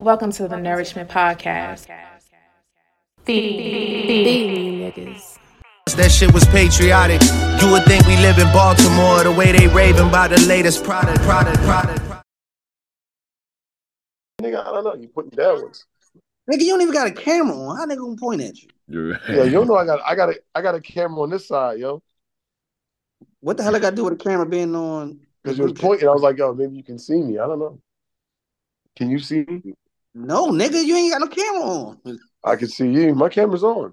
Welcome to the Nourishment Podcast. Feeding niggas. That shit was patriotic. You would think we live in Baltimore the way they raving about the latest product, product, product. product. Nigga, I don't know. You putting down ones. Nigga, you don't even got a camera on. How nigga gonna point at you? You're Yeah, you know I got I got a I got a camera on this side, yo. What the hell I got to do with the camera being on? Because you was pointing. I was like, yo, maybe you can see me. I don't know. Can you see me? No, nigga, you ain't got no camera on. I can see you. My camera's on.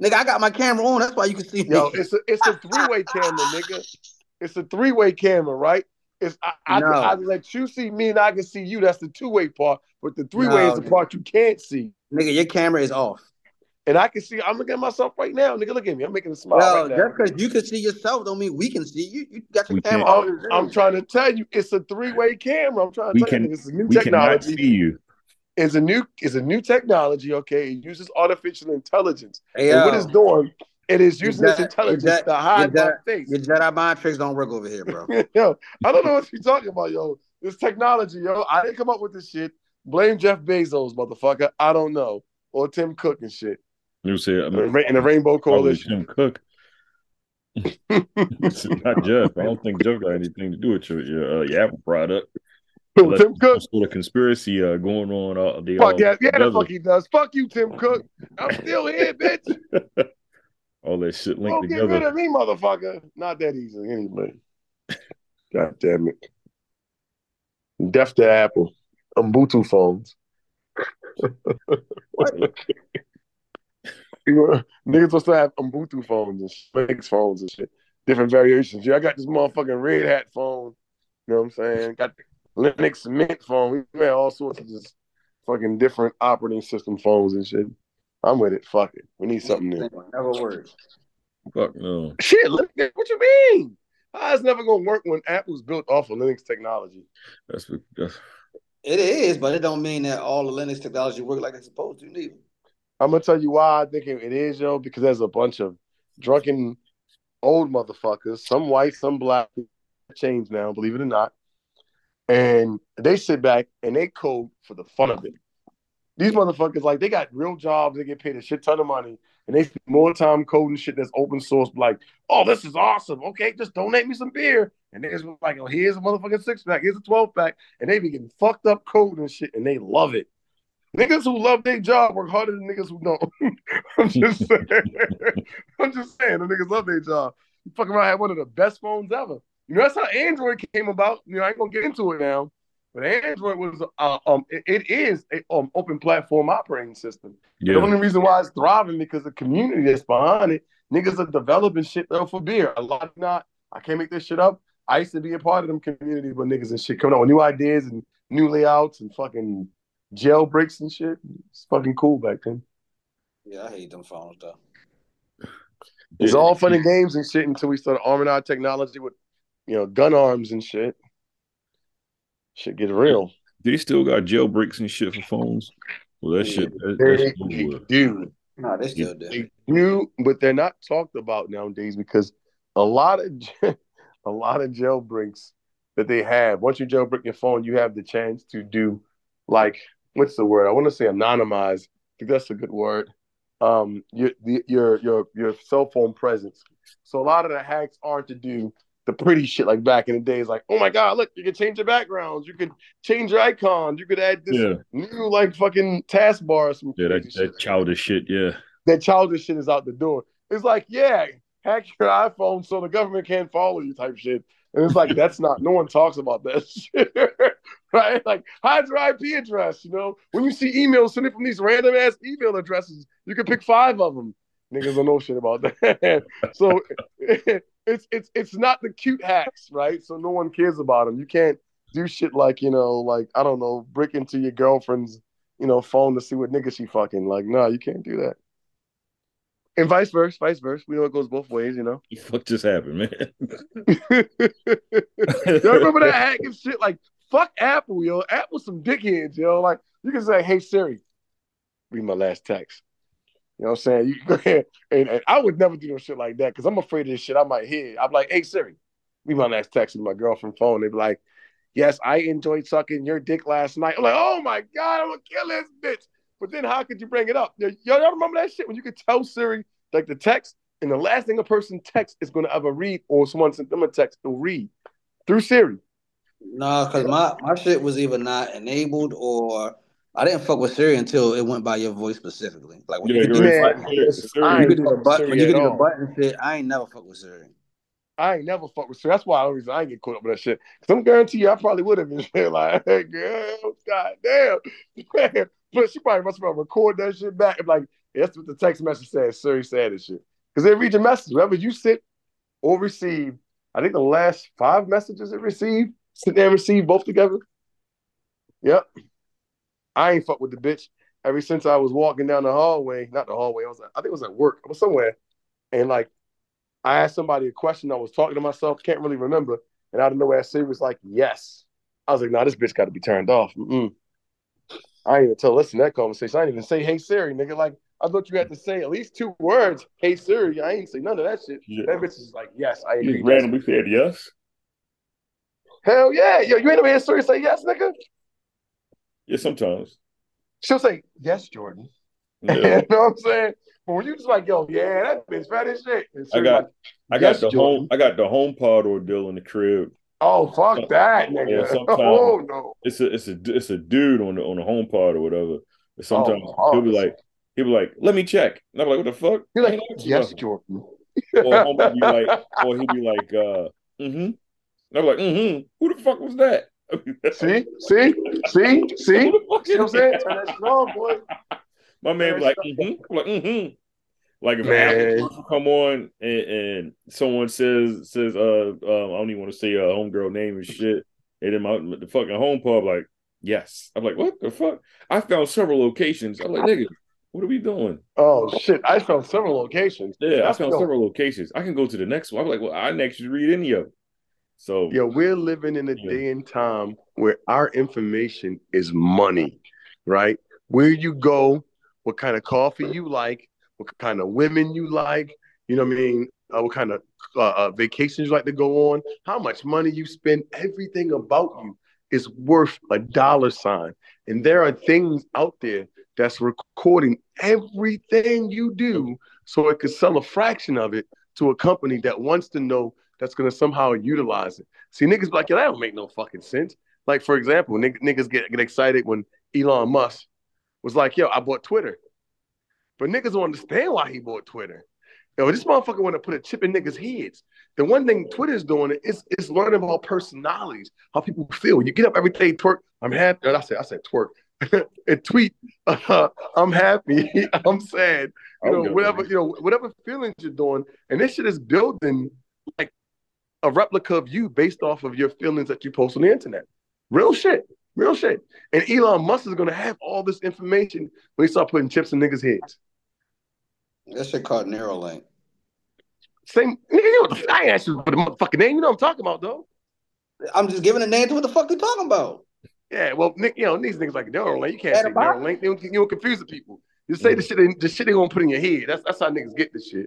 Nigga, I got my camera on. That's why you can see me. Yo, it's a it's a three way camera, nigga. It's a three way camera, right? It's I, I, No. I, let you see me and I can see you. That's the two way part. But the three way No. is the part you can't see. nigga, your camera is off. And I can see. I'm looking at myself right now, nigga. Look at me. I'm making a smile Yo, right just because you can see yourself don't mean we can see you. You got your We camera can't. I'm, I'm trying to tell you, it's a three way camera. I'm trying to We tell can- you, it's a new we cannot technology. see you. It's a new it's a new technology. Okay, it uses artificial intelligence. Hey, and what it's doing, it is Your using this intelligence your Jedi- to hide your my face. your Jedi mind tricks don't work over here, bro. yo, I don't know what you're talking about, yo. This technology, yo. I didn't come up with this shit. Blame Jeff Bezos, motherfucker. I don't know, or Tim Cook and shit, You say I in the Rainbow probably Coalition. Tim Cook. Not Jeff. I don't think Jeff got anything to do with your your, uh, your Apple product. Like, Tim Cook. Sort of conspiracy uh, going on. Uh, they Fuck all yeah, yeah, the together. fuck he does. Fuck you, Tim Cook. I'm still here, bitch. all that shit linked Don't get rid of me, motherfucker. Not that easy, anyway. God damn it. Deaf to Apple. Ubuntu phones. Niggas supposed to have Ubuntu phones and Linux phones and shit. Different variations. Yeah, I got this motherfucking Red Hat phone. You know what I'm saying? Got Linux Mint phone. We had all sorts of just fucking different operating system phones and shit. I'm with it. Fuck it. We need something new. Never work. Fuck no. Shit, Linux, what you mean? How it's never gonna work when Apple's built off of Linux technology? That's, that's It is, but it don't mean that all the Linux technology work like it's supposed to, neither. I'm gonna tell you why I think it is, yo, because there's a bunch of drunken old motherfuckers, some white, some black, change now, believe it or not. And they sit back and they code for the fun of it. These motherfuckers, like, they got real jobs, they get paid a shit ton of money, and they spend more time coding shit that's open source, like, oh, this is awesome. Okay, just donate me some beer. And they just like, oh, here's a motherfucking six pack, here's a 12 pack, and they be getting fucked up coding and shit, and they love it. Niggas who love their job work harder than niggas who don't. I'm just saying. I'm just saying. The niggas love their job. You fucking around had one of the best phones ever. You know, that's how Android came about. You know, I ain't gonna get into it now. But Android was uh, um it, it is a um open platform operating system. Yeah. The only reason why it's thriving because the community that's behind it. Niggas are developing shit though for beer. A lot of not. I can't make this shit up. I used to be a part of them communities with niggas and shit coming out with new ideas and new layouts and fucking jailbreaks and shit. It's fucking cool back then. Yeah, I hate them phones though. It's all fun and games and shit until we started arming our technology with, you know, gun arms and shit. Shit get real. They still got jailbreaks and shit for phones. Well, that shit. That, They, that's over with. do. No, they still do. They do, but they're not talked about nowadays because a lot of a lot of jailbreaks that they have. Once you jailbreak your phone, you have the chance to do like what's the word? I want to say anonymize. I think that's a good word. Um, your the, your your your cell phone presence. So a lot of the hacks aren't to do the pretty shit like back in the days. Like, oh my god, look, you can change your backgrounds, you could change your icons, you could add this Yeah. new like fucking taskbar. or Some Yeah, that, shit that childish shit. Yeah. that childish shit is out the door. It's like, yeah, hack your iPhone so the government can't follow you type shit. And it's like, that's not, no one talks about that shit. right? Like, hide your IP address, you know? When you see emails sending from these random ass email addresses, you can pick five of them. Niggas don't know shit about that. so it's it's it's not the cute hacks, right? So no one cares about them. You can't do shit like, you know, like, I don't know, break into your girlfriend's, you know, phone to see what nigga she fucking. Like, no, you can't do that. And vice versa, vice versa. We know it goes both ways, you know. The fuck just happened, man? Y'all remember that hacking shit? Like, fuck Apple, yo. Apple's some dickheads, yo. Like, you can say, hey, Siri, read my last text. You know what I'm saying? You go ahead. And, and I would never do no shit like that because I'm afraid of this shit I might hear. I'm like, hey, Siri, read my last text with my girlfriend phone. They'd be like, Yes, I enjoyed sucking your dick last night. I'm like, oh my god, I'm gonna kill this bitch. But then how could you bring it up? Y'all, y'all remember that shit when you could tell Siri like the text, and the last thing a person texts is gonna ever read, or someone sent them a text to read through Siri. No, because my, my shit was either not enabled or I didn't fuck with Siri until it went by your voice specifically. Like when Yeah, you could do the. Man, button, I when you ain't could do the button, when you could do the all. button shit, I ain't never fuck with Siri. I ain't never fuck with Siri. That's why I always I ain't get caught up with that shit. Cause I'm guarantee you I probably would have been like, hey girl, god damn. but she probably must have record that shit back and like, that's what the text message says. Siri said and shit. Because they read your message. Wherever you sit or receive, I think the last five messages it received, sit there and receive both together. Yep. I ain't fuck with the bitch ever since I was walking down the hallway. Not the hallway. I was I think it was at work. I was somewhere. And like I asked somebody a question. I was talking to myself, can't really remember. And out of nowhere, Siri was like, yes. I was like, nah, this bitch got to be turned off. Mm-mm. I didn't even tell listen to that conversation. I didn't even say, hey, Siri, nigga. Like, I thought you had to say at least two words. Hey, Siri. I ain't say none of that shit. Yeah. That bitch is like, yes, I agree. just randomly said yes. Hell yeah. Yo, you ain't never hear Siri say yes, nigga? Yeah, sometimes. She'll say, yes, Jordan. Yeah. you know what I'm saying? But when you just like, yo, yeah, that bitch fat as shit. I got like, I got Yes, the Jordan. home I got the home pod ordeal in the crib. oh, fuck that, nigga. Yeah, sometimes- oh, no. It's a it's a it's a dude on the on the home pod or whatever. And sometimes Oh, he'll be like he'll be like, let me check. And I'm like, what the fuck? I like, ain't asked you yes, nothing. Jordan. Or home will be like, or he'll be like, uh, mm-hmm. And I'm like, mm-hmm. Who the fuck was that? See, see, see, see. Who the fuck See what I'm saying? Turn that on, boy. My man be like, mm-hmm. Like, mm-hmm. Like if Man. Come on and, and someone says says uh, uh I don't even want to say a homegirl name and shit, and then my the fucking home pub like yes, I'm like what the fuck? I found several locations. I'm like nigga, what are we doing? Oh shit! I found several locations. Yeah, That's I found several locations. I can go to the next one. I'm like, well, I didn't actually read any of them. So Yo, we're living in a Yeah. day and time where our information is money, right? Where you go, what kind of coffee you like, what kind of women you like, you know what I mean? Uh, what kind of uh, uh, vacations you like to go on, how much money you spend, everything about you is worth a dollar sign. And there are things out there that's recording everything you do so it could sell a fraction of it to a company that wants to know that's to somehow utilize it. See, niggas be like, yeah, that don't make no fucking sense. Like, for example, nig- niggas get, get excited when Elon Musk was like, yo, I bought Twitter. But niggas don't understand why he bought Twitter. Yo, this motherfucker want to put a chip in niggas' heads. The one thing Twitter's doing is is learning about personalities, how people feel. You get up every day, twerk. I'm happy. I said, I said twerk. and tweet. Uh, I'm happy. I'm sad. You know, whatever you know, whatever feelings you're doing, and this shit is building like a replica of you based off of your feelings that you post on the internet. Real shit. Real shit. And Elon Musk is gonna have all this information when he start putting chips in niggas' heads. That shit called Neuralink. Same nigga, you know, what the- I ain't asked you for the motherfucking name. You know what I'm talking about, though. I'm just giving a name to what the fuck they talking about. Yeah, well, Nick, you know, these niggas like Neuralink. You can't say? Neuralink. You don't, confuse the people. You say the mm. shit, they, the shit they gonna put in your head. That's that's how niggas get this shit.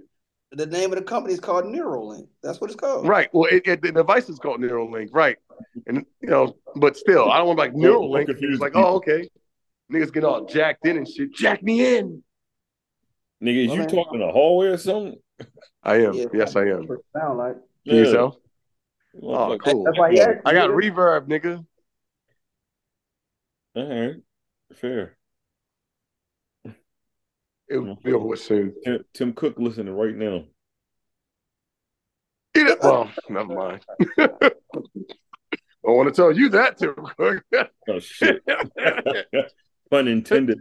The name of the company is called Neuralink. That's what it's called. Right. Well, it, it, the device is called Neuralink. Right. And you know, but still, I don't want to like Don't- don't Neuralink. confuse It's like, oh, okay. Niggas get all jacked in and shit. Jack me in. nigga, is Well, you man. talking in a hallway or something? I am. Yeah. Yes, I am. Sound like. Can you tell? Oh, Motherfucker. cool. That's why he I got reverb, nigga. All right, fair. It'll be over with soon. Tim, Tim Cook listening right now. Eat it. Well, never mind. I want to tell you that too. Oh shit. Pun intended.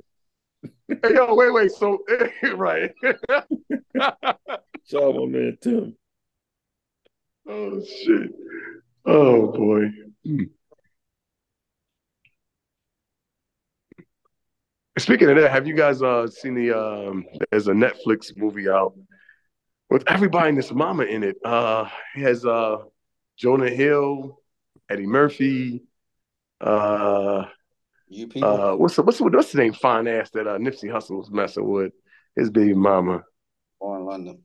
hey, yo, wait, wait. So, right. Shout out my man Tim. oh shit. Oh boy. Hmm. Speaking of that, have you guys uh seen the um? There's a Netflix movie out with everybody and this mama in it. Uh, it has uh Jonah Hill, Eddie Murphy. Uh, You people. uh, what's the, what's the, what's the name? Fine ass that uh Nipsey Hussle was messing with. His baby mama. Lauren London.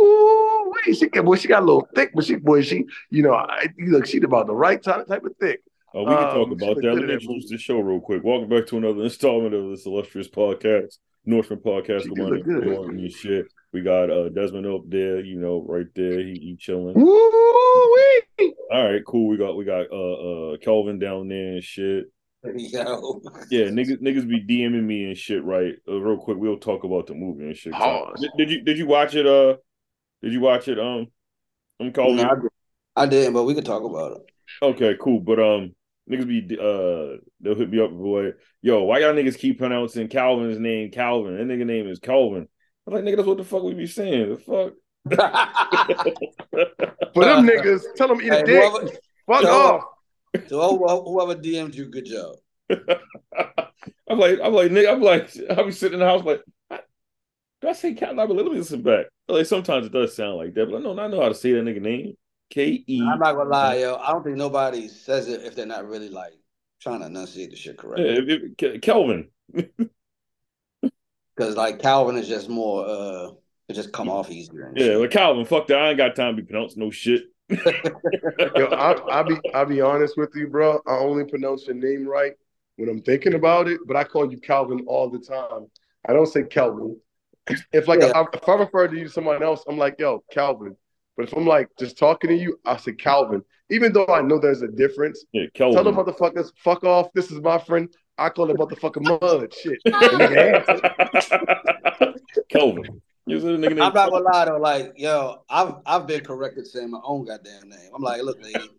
Ooh, wait, she got boy, she got a little thick, but she boy, she, you know, I, look, she about the right type type of thick. Uh, we can Um, talk she about that. Let in me introduce movie. the show real quick. Welcome back to another installment of this illustrious podcast, Nourishment Podcast. She Good did morning, good. Norton and shit. We got uh, Desmond up there, you know, right there. He, he chilling. Woo-wee. All right, cool. We got we got uh uh Kelvin down there and shit. Yo. Yeah, niggas niggas be DMing me and shit. Right, uh, real quick. We'll talk about the movie and shit. Pause. Did, did you did you watch it? Uh, did you watch it? Um, I'm calling. No, I, did- I didn't, but we could talk about it. Okay, cool. But um, niggas be uh, they'll hit me up, boy. Yo, why y'all niggas keep pronouncing Calvin's name Calvin? That nigga name is Calvin. I'm like, nigga, that's what the fuck we be saying. The fuck. but them niggas, tell them eat Hey, a dick. whoever, Fuck yo. off. so whoever, whoever DM'd you, good job. I'm like, I'm like, nigga, I'm like, I'll be sitting in the house like, I, do I say Calvin? I'm like, let me listen back. Like sometimes it does sound like that, but I know I know how to say that nigga name. K E. I'm not gonna lie, yo. I don't think nobody says it if they're not really like trying to enunciate the shit Yeah, correctly. if- if- Kelvin. Because like Calvin is just more, uh, it just come off easier. And Yeah, shit. like Calvin. Fuck that. I ain't got time to be pronouncing no shit. Yo, I, I'll be I'll be honest with you, bro. I only pronounce your name right when I'm thinking about it, but I call you Calvin all the time. I don't say Kelvin. If like Yeah. I, if I refer to you to someone else, I'm like, yo, Calvin. But if I'm like just talking to you, I say Calvin. Even though I know there's a difference. Yeah, Calvin. Tell the motherfuckers, fuck off. This is my friend. I call it motherfucking mud. Shit. The nigga answer. Kelvin. A nigga I'm not gonna lie though, like yo, I've I've been corrected saying my own goddamn name. I'm like, look, lady,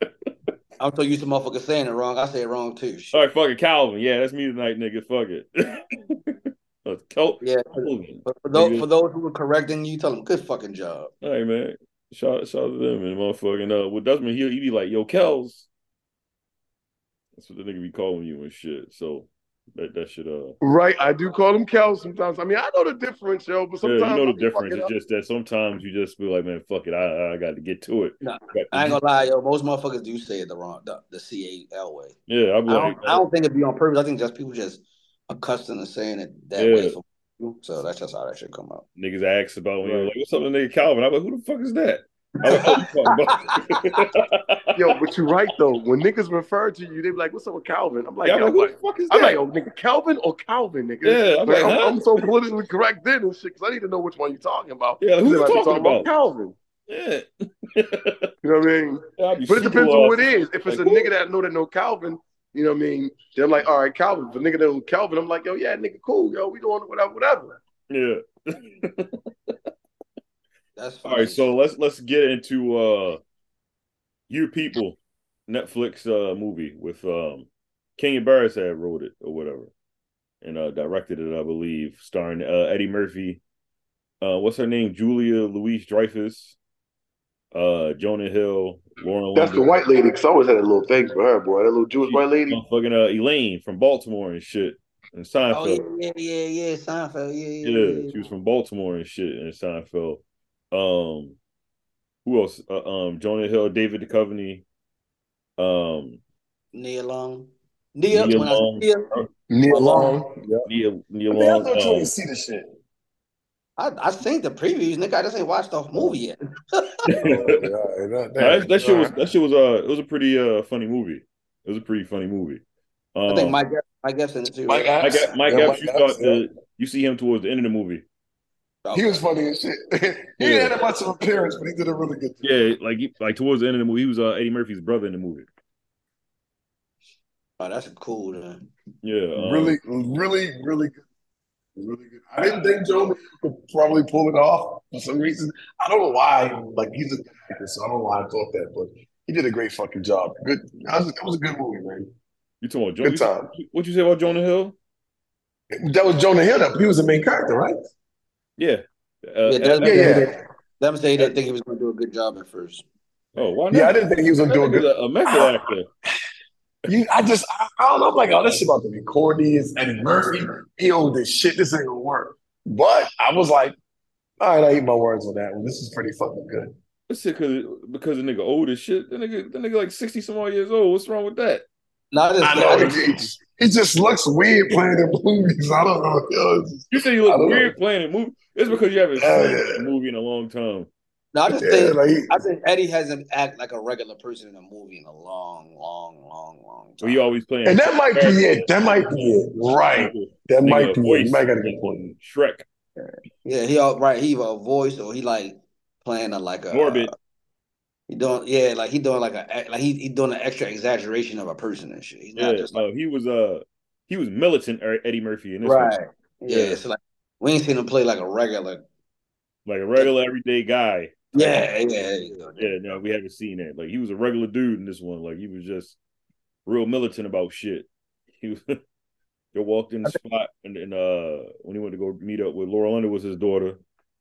I'm so used to motherfuckers saying it wrong. I say it wrong too. Shit. All right, fuck it, Calvin. Yeah, that's me tonight, nigga. Fuck it. Kel- Yeah. Kelvin. But for those, for those who were correcting you, tell them good fucking job. All right, man. Shout, shout out to them and motherfucking uh with Desmond, he he be like, yo, Kels. That's what the nigga be calling you and shit. So that that should uh Right. I do call him Kel sometimes. I mean, I know the difference, yo, but yeah, sometimes you know the difference. fucking It's up. just that sometimes you just be like, man, fuck it, I I got to get to it. No, Got to I ain't gonna lie, yo. Most motherfuckers do say it the wrong, the, the C A L way. yeah, I'm I like, don't, I don't think it'd be on purpose. I think just people just accustomed to saying it that Yeah. way. For people. So that's just how that should come out. niggas ask about me, Right. like, what's up with nigga Calvin? I'm like, who the fuck is that? I'm like, you talking about- Yo, but you're right though. When niggas refer to you, they be like, "What's up with Calvin?" I'm like, yeah, I'm yo, like, who what? the fuck is that?" I'm like, oh, nigga, Calvin or Calvin, nigga. Yeah, I'm Like, like, I'm. I'm so politically correct then and shit because I need to know which one you're talking about. Yeah, like, who you might be talking about? Calvin. yeah. You know what I mean? I'd But it depends on who it is. If it's Like, a who? nigga that know that know Calvin, you know what I mean? Then I'm like, all right, Calvin. If a nigga that know Calvin, I'm like, yo, yeah, nigga, cool, yo, we doing whatever, whatever. Yeah. That's All fine. right, so let's let's get into uh You People Netflix uh movie with um Kenya Barris had wrote it or whatever. And uh directed it, I believe, starring uh Eddie Murphy. Uh what's her name? Julia Louise Dreyfus, uh Jonah Hill, Lauren That's the white lady. Cause I always had a little thing for her, boy. That little Jewish white lady. fucking uh Elaine from Baltimore and shit. And Seinfeld. oh yeah, yeah, yeah, yeah, Seinfeld, yeah, yeah, Yeah, yeah. she was from Baltimore and shit in Seinfeld. Um, who else? Uh, um, Jonah Hill, David Duchovny. Um, Nia Long, Nia. Nia when Long. I say Nia, Neil Long. Yeah. Neil Neil I mean, I Long. thought you um, ain't see the shit. I I seen the previews, nigga. I just ain't watched the movie yet. Yeah, that, that, that shit was that shit was uh it was a pretty uh funny movie. It was a pretty funny movie. Um, I think Mike Mike Epps in it too. Mike right? Mike, Epps. Mike Yeah, Epps, Mike you Epps, start yeah. you see him towards the end of the movie. He was funny as shit. he Yeah. didn't have much of appearance, but he did a really good job. Yeah, like he- like towards the end of the movie, he was uh, Eddie Murphy's brother in the movie. Oh, that's cool. Then. Yeah, um, really, really, really good. Really good. I didn't think Joe could probably pull it off for some reason. I don't know why. Like he's a good actor, so I don't know why I thought that, but he did a great fucking job. Good. That was, that was a good movie, man. You talking about Jonah? Good time. What you say about Jonah Hill? That was Jonah Hill. That he was the main character, right? Yeah. Uh, Yeah, Desmond yeah, said he yeah. didn't- Desmond said he didn't think he was going to do a good job at first. Oh, why not? Yeah, I didn't think he was gonna That do a good. a, a method actor. You, I just, I, I don't know. I'm like, oh, this shit about to be corny. It's Eddie Murphy. He owned this shit. This ain't gonna work. But I was like, all right, I eat my words on that one. This is pretty fucking good. It's because because the nigga old as shit. The nigga, the nigga like sixty some odd years old. What's wrong with that? Not as just, I know I he, just- he just looks weird playing in movies. I don't know. Just- You say you look don't know. weird playing a movie. It's because you haven't seen yeah. a movie in a long time. No, I just Yeah, think like I think Eddie hasn't act like a regular person in a movie in a long, long, long, long time. So he always playing. and that might be it. That might be it. Right. That might be it. voice You might got a good point. on Shrek. Yeah, he all right. He a voice, or he like playing a like a Morbid. He doing yeah, like he doing like a like he he doing an extra exaggeration of a person and shit. He's Yeah, not just like no, he was uh he was militant er, Eddie Murphy in this one. right. Yeah, so like we ain't seen him play like a regular. like a regular everyday guy. Yeah, yeah, there you go. Yeah, no, we haven't seen that. Like he was a regular dude in this one. Like he was just real militant about shit. He was they walked in the spot and, and uh when he went to go meet up with Laura London was his daughter.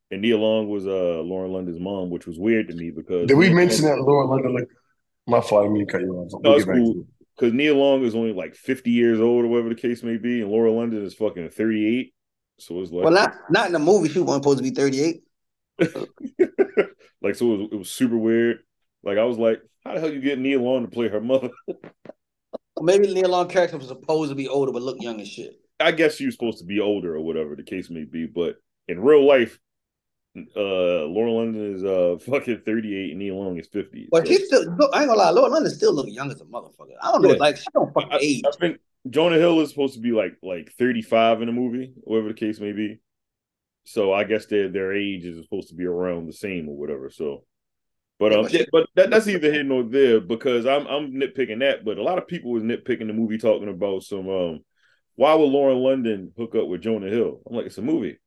And Nia Long was uh Lauren London's mom, which was weird to me because Did we mention that Laura London? Like, my fault. I mean cut you off. No, it's get back to cool. Because Nia Long is only like 50 years old or whatever the case may be, and Laura London is fucking 38. So it's like, Well, not not in the movie. She wasn't supposed to be thirty eight. like so it was, it was super weird. Like I was like, how the hell you get Nia Long to play her mother? Maybe Neil Long character was supposed to be older but look young as shit. I guess she was supposed to be older or whatever the case may be, but in real life, uh, Laura London is uh fucking 38 and Nia Long is 50. But So- she still, I ain't gonna lie, Lord London still look young as a motherfucker. I don't know, Yeah. like she don't fucking I, age. I think Jonah Hill is supposed to be like like 35 in the movie, whatever the case may be. So I guess their their age is supposed to be around the same or whatever. So, but um, but yeah, but that, that's either here nor there because I'm I'm nitpicking that. But a lot of people was nitpicking the movie, talking about some um, why would Lauren London hook up with Jonah Hill? I'm like, it's a movie.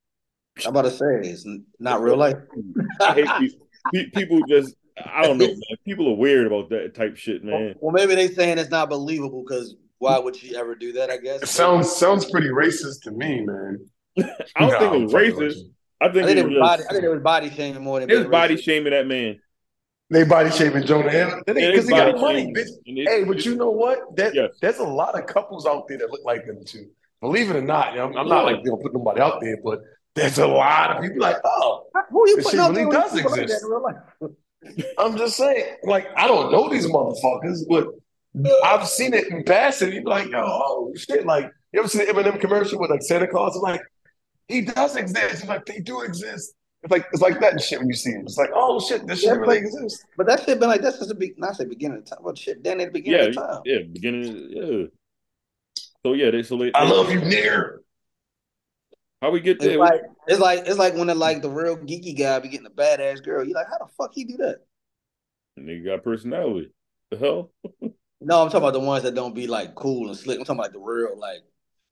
I'm about to say it's not real life. I hate people, people just I don't know, man. People are weird about that type shit, man. Well, maybe they saying it's not believable because why would she ever do that? I guess It sounds sounds pretty racist to me, man. I don't Nah, think I'm it was racist. I think, I think it it was was body. I think it was body shaming more than it was body racist. shaming that man. They body shaming Jonah Hill Yeah, because it's he got money, bitch. Hey, but you know what? That Yes. there's a lot of couples out there that look like them too. Believe it or not, you know, I'm not like you know put nobody out there, but there's a lot of people like, oh, Who you putting out really there does people like exist. in real life? I'm just saying, like, I don't know these motherfuckers, but I've seen it in passing. You're like, yo, oh shit, like you ever seen the Eminem commercial with like Santa Claus? I'm like, he does exist. It's like they do exist. It's like it's like that shit when you see him. It's like, oh shit, this shit Yeah, really but- exists. But that shit been like that since the be not say beginning of time. Well, shit, then at the beginning yeah, of time. yeah, beginning, yeah. So yeah, they so they, I love you, near. how we get It's there? like it's like it's like when the like the real geeky guy be getting a badass girl. You're like how the fuck he do that? Nigga got personality. The hell? No, I'm talking about the ones that don't be like cool and slick. I'm talking about the real like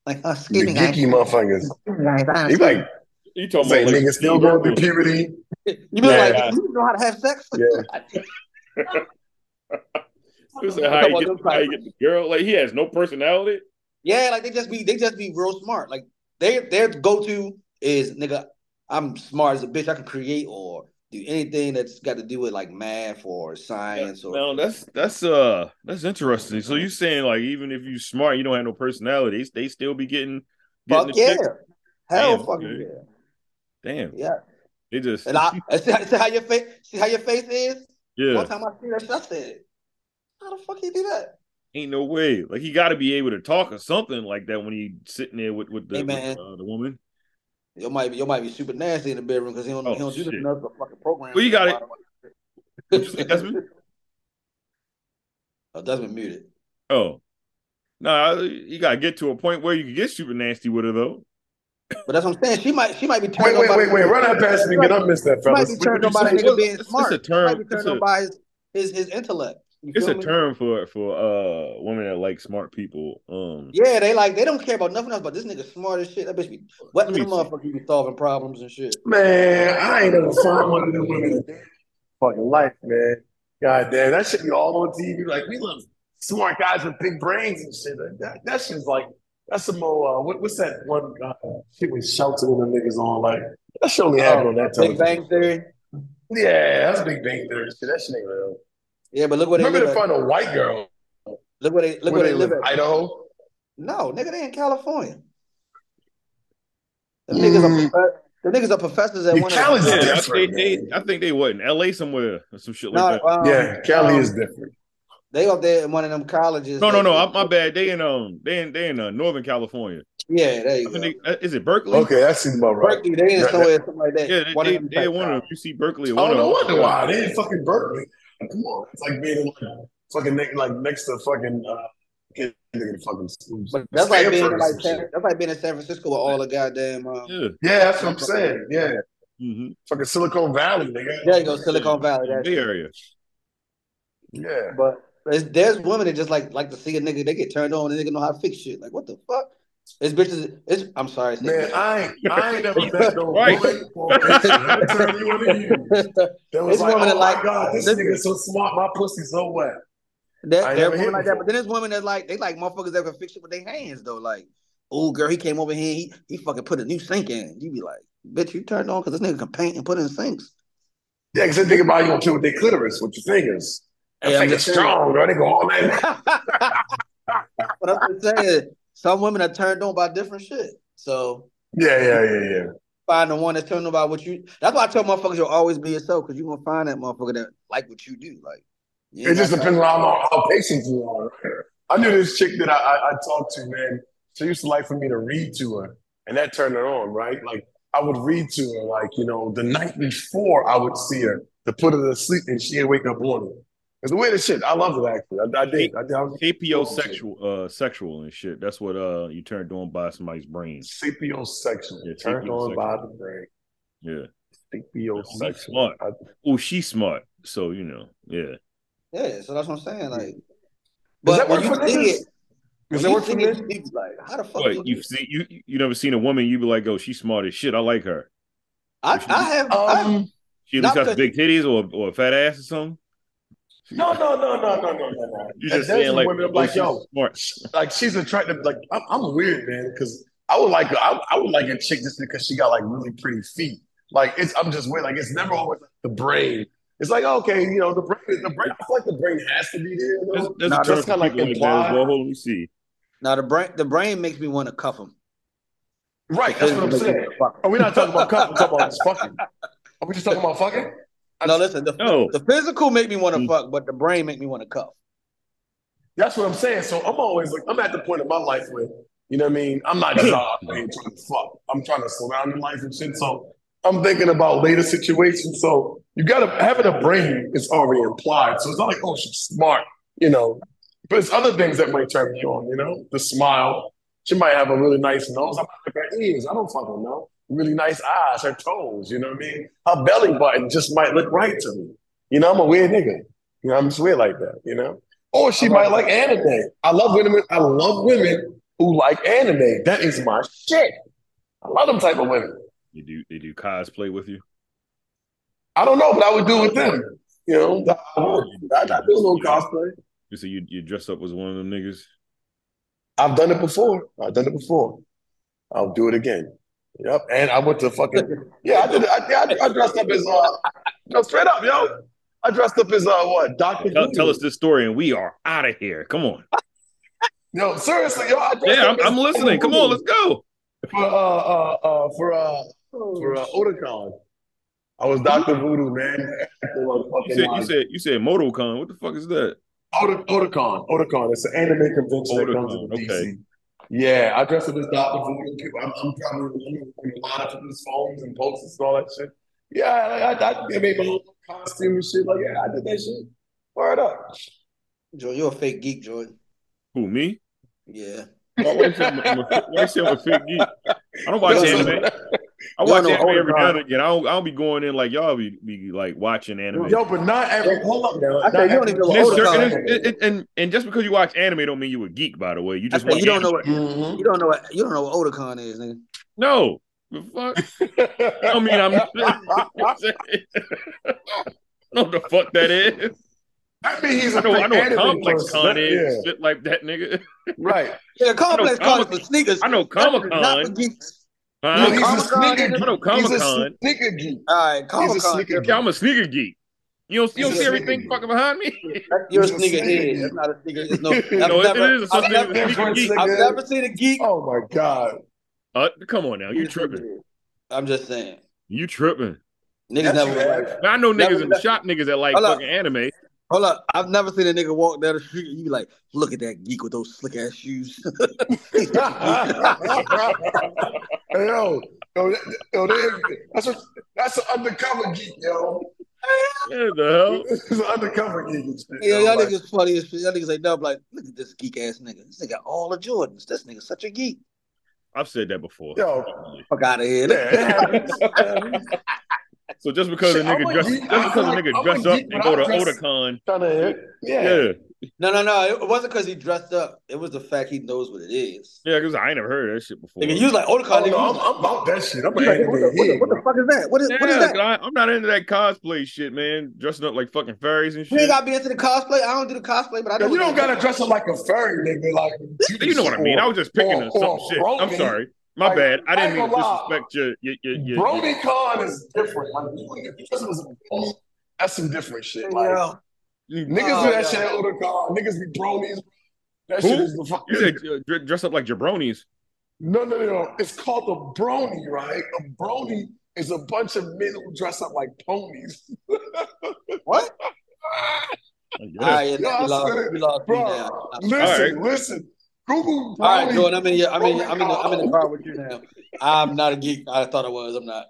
like The excuse guys. geeky motherfuckers. He like You talking say about like niggas still going through puberty. You be Yeah. like, you know how to have sex? Yeah. You say how you get how you get the girl? Like he has no personality. Yeah, like they just be they just be real smart. Like they their go to is nigga, I'm smart as a bitch. I can create or do anything that's got to do with like math or science or No, that's that's uh that's interesting. So you're saying like even if you smart, you don't have no personality, they, still be getting getting fuck the yeah. chicks? Hell Damn, fucking yeah. Damn, Yeah. they just And I see, see how your face see how your face is? yeah. One time I see that shit, I said, How the fuck he do that? Ain't no way. Like he got to be able to talk or something like that when he sitting there with with the Hey, with, uh, the woman. You might be you might be super nasty in the bedroom because he don't Oh, he don't do shit. nothing else but fucking program. Well, you got it. What'd you Desmond? Oh, Desmond muted. Oh, no, you gotta get to a point where you can get super nasty with her though. But that's what I'm saying. She might she might be turned wait, on by wait, wait. Run that past me Get I missed that, She might fellas. be turned on by you nigga being It's- it's smart. a She term- might be turned on by his his, his intellect. You It's a me? term for for uh women that like smart people. Um, Yeah, they like they don't care about nothing else but this nigga smart as shit. That bitch be what the motherfucker be solving problems and shit. Man, I ain't ever found one of them women in fucking life, man. God damn, that should be all on TV. Like, we love smart guys with big brains and shit. Like, That, that shit's like, that's some more, uh, what, what's that one uh, shit with Sheldon and the niggas on? Like, that should only happen on that Big television. Bang Theory. Yeah, that's Big Bang Theory shit. That shit ain't real. Yeah, but look where they Remember live. to find a white girl. Look where they look where where they live at. Idaho. No, nigga, they in California. The niggas are Mm. prof- the niggas are professors at Yeah, one Cali's of yeah, the different, I think they, man. I think they what in L.A. somewhere or some shit no, like that. um, Yeah, Cali um, is different. They up there in one of them colleges. No, no, no. I'm, my bad. They in um, they in they in uh, Northern California. Yeah, there you go. they, uh, is it Berkeley? Okay, that seems about right. Berkeley, they in That- somewhere, something like that. Yeah, they, One they, of them they type one of them. You see Berkeley. I One don't of know them. wonder why they in fucking Berkeley. Come on, it's like being in like fucking ne- like next to fucking uh, can't think of the fucking schools. But that's like being in Stanford or like San, that's like being in San Francisco with all the goddamn. Um, Yeah. Yeah, that's what I'm saying. Yeah, hmm fucking Silicon Valley, nigga. There you go, Silicon Valley. That's Bay Area. Yeah. But there's, there's women that just like like to see a nigga. They get turned on and they know how to fix shit. Like what the fuck? It's bitches. It's I'm sorry. Man. I ain't, I ain't never met no Right. woman or bitch that turned you into you. That was It's like, women oh that my like- god, this this- nigga so smart, my pussy's so wet. There, I ain't there are never women like that, but then there's women that like they like motherfuckers that can fix it with their hands though. Like, oh girl, he came over here, he he fucking put a new sink in. You be like, bitch, you turned on because this nigga can paint and put in sinks. Yeah, because they think about you gonna kill with their clitoris with your fingers. That Yeah, I'm finger's just saying. strong, bro. They go all night. but I'm just saying, some women are turned on by different shit. So Yeah, yeah, yeah, yeah. find the one that's turned on by what you. That's why I tell motherfuckers you'll always be yourself because you are gonna find that motherfucker that like what you do. Like, It just depends on how, how patient you are. I knew this chick that I, I, I talked to, man. She used to like for me to read to her, and that turned her on, right? Like I would read to her, like you know, the night before I would see her to put her to sleep, and she'd wake up on it. It's the weirdest shit. I love it actually. I, I did. I did. I was Sapiosexual, uh, sexual and shit. That's what uh you turned on by somebody's brain. sapiosexual. Yeah, turned on sapiosexual. by the brain. Yeah. Sapiosexual. smart. Oh, she's smart. So you know, yeah. Yeah, so that's what I'm saying. Like, Does but that when work you for see niggas? it, when Does that you work for see it, you like, how the fuck? What you you see you you never seen a woman you be like, oh, she's smart as shit. I like her. I, I have. I, Um, She at least has big titties or or a fat ass or something. No, no, no, no, no, no, no, no. You That- just that's saying the like, women, I'm like, yo, smart. like she's attractive. Like I'm, I'm weird, man, because I would like I, I would like a chick just because she got like really pretty feet. Like it's I'm just weird. Like it's never always the brain. It's like okay, you know, the brain. The brain. I feel like the brain has to be there. You There's, know? there's Nah, a that's for kinda like people implied. well. Hold on, let me see. now the brain, the brain makes me want to cuff him. Right. That's what I'm saying. Are we not talking about cup? We're talking about fucking. Are we just talking about fucking? No, listen, the, No. the physical make me want to Mm. fuck, but the brain make me want to cuff. That's what I'm saying. So I'm always like, I'm at the point of my life where, you know what I mean? I'm not just out there trying to fuck. I'm trying to slow down in life and shit. So I'm thinking about later situations. So you gotta having a brain is already implied. So it's not like, oh, she's smart, you know. But it's other things that might turn me on, you know, the smile. She might have a really nice nose. I might look at her ears. I don't fucking know. Really nice eyes, her toes, you know what I mean? Her belly button just might look right to me. You know, I'm a weird nigga. You know, I'm just weird like that, you know? Or she might like anime. I love women. I love women who like anime. That is my shit. I love them type of women. You do they do cosplay with you? I don't know, but I would do it with them. You know, I, would. I, I do a little cosplay. You say you you dress up as one of them niggas. I've done it before. I've done it before. I'll do it again. Yep. And I went to fucking yeah. I did. I, I, I dressed up as uh, no straight up, yo. I dressed up as uh, what Doctor. Tell, tell us this story and we are out of here. Come on. Yo, seriously, yo. I dressed Yeah, up I'm, as I'm listening. Come on, let's go. for uh uh uh for uh for uh Otakon. I was Doctor Voodoo, man. You said you said you said MotoCon. What the fuck is that? Ota- Otakon. Otakon. It's an anime convention that comes Otakon, to DC. Okay. Yeah, I dress up as Doctor Voodoo. People, I'm, I'm probably in a lot of people's phones and posters and all that shit. Yeah, I, I, I made my own costume and shit. Like, yeah, I did that shit. Word up. Jordan, you're a fake geek, Jordan. Who me? Yeah. Why why you say I'm a, I'm a, why you say I'm a fake geek? I don't watch Yo, anime. I You watch don't know anime every now and again. I don't, I don't be going in like y'all be, be like watching anime. Yo, but not every. Hold up now. I said, you don't even And, what it's Otakon certain- is. and, and, and, and just because you watch anime don't mean you a geek, by the way. You just watch you don't know anime. what Mhm. you don't know what you don't know what Otakon is, nigga. No. The fuck? I mean, I'm. I know what the fuck that is. I mean, he's a I know, I fake know what Complex person. Con That- is, yeah, shit like that, nigga. right. Yeah, complex I know con is for sneakers. I know That is Comic not for Con. Geeks. Huh? No, he's a Comic-Con, sneaker geek. I know He's Comic-Con. a sneaker geek. All right, He's Comic a Con. sneaker geek. Yeah, I'm a sneaker geek. You don't, you don't see everything sneaker fucking behind me? You're a sneaker sneaker head. geek. That's not a sneaker. It's no. No, I've it- it never, is a I've never, geek. geek. I've never seen a geek. Oh my god. Uh, come on now, you He's tripping? I'm just saying. You tripping? Niggas Yes, never you was have. like, I know Never niggas in the shop niggas that like fucking anime. Hold up, I've never seen a nigga walk down the street and you be like, look at that geek with those slick ass shoes. Hey, yo, yo, yo, that- that's a, that's an undercover geek, yo. Yeah, the hell. It's an undercover geek. and yeah, yo. y'all Like, niggas funny as shit. Y'all niggas ain't dumb. Like, look at this geek ass nigga. This nigga got all the Jordans. This nigga such a geek. I've said that before. Yo, Fuck out of here. yeah, it happens. So just because Shit, a I'm nigga a dress, geek. just because a I'm a- nigga I'm a up and go to I dress- Otakon, Kind of, yeah. yeah, No, no, no. It wasn't because he dressed up. It was the fact he knows what it is. yeah, because I ain't never heard of that shit before. Nigga, you was like Otakon. Oh, oh nigga, no, I'm, I'm about that shit. I'm like, what, the, what, the, what the fuck is that? What is, what is that? I, I'm not into that cosplay shit, man. Dressing up like fucking fairies and shit. You ain't shit. gotta be into the cosplay. I don't do the cosplay, but I know. You don't gotta dress up like a furry nigga. Like You know what I mean? I was just picking or- on some or shit. I'm sorry, my Like, bad. I didn't I mean to disrespect your your your. your, Brony con is different. Like you, you dress up as a brony, that's some different shit. Like Yeah. you, niggas Oh, do that yeah. shit at Otakon. Niggas be bronies. That Who? shit is the fuck. you said uh, dress up like jabronis. No, no, no, no. It's called a brony, right? A brony is a bunch of men who dress up like ponies. What? Like, yeah. yeah, Yeah, I you lost, said it. you lost me Bro, now. Listen, All listen. Google. All right, Jordan, I'm in. Your, I'm in. brony I'm in. The, I'm in the car with you now. I'm not a geek. I thought I was. I'm not.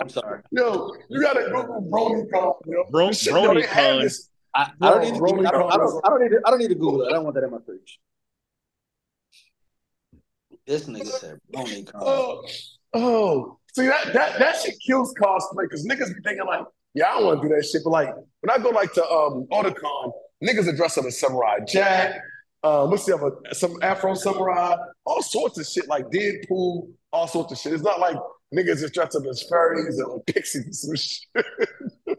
I'm sorry. Yo, you gotta Google brony con. Yo. Bro- This shit, brony yo, con. this- I, I don't need. To, Rolling I don't. I don't. I don't need. To, I don't need to Google it. I don't want that in my search. This nigga said Brony Con. Oh, oh. See that that that shit kills cosplay because niggas be thinking like, yeah, I don't want to do that shit. But like when I go like to um Otakon, niggas are dressed up as Samurai Jack. Um, what's the other some Afro Samurai, all sorts of shit like Deadpool, all sorts of shit. It's not like niggas is dressed up as fairies or pixies and some shit.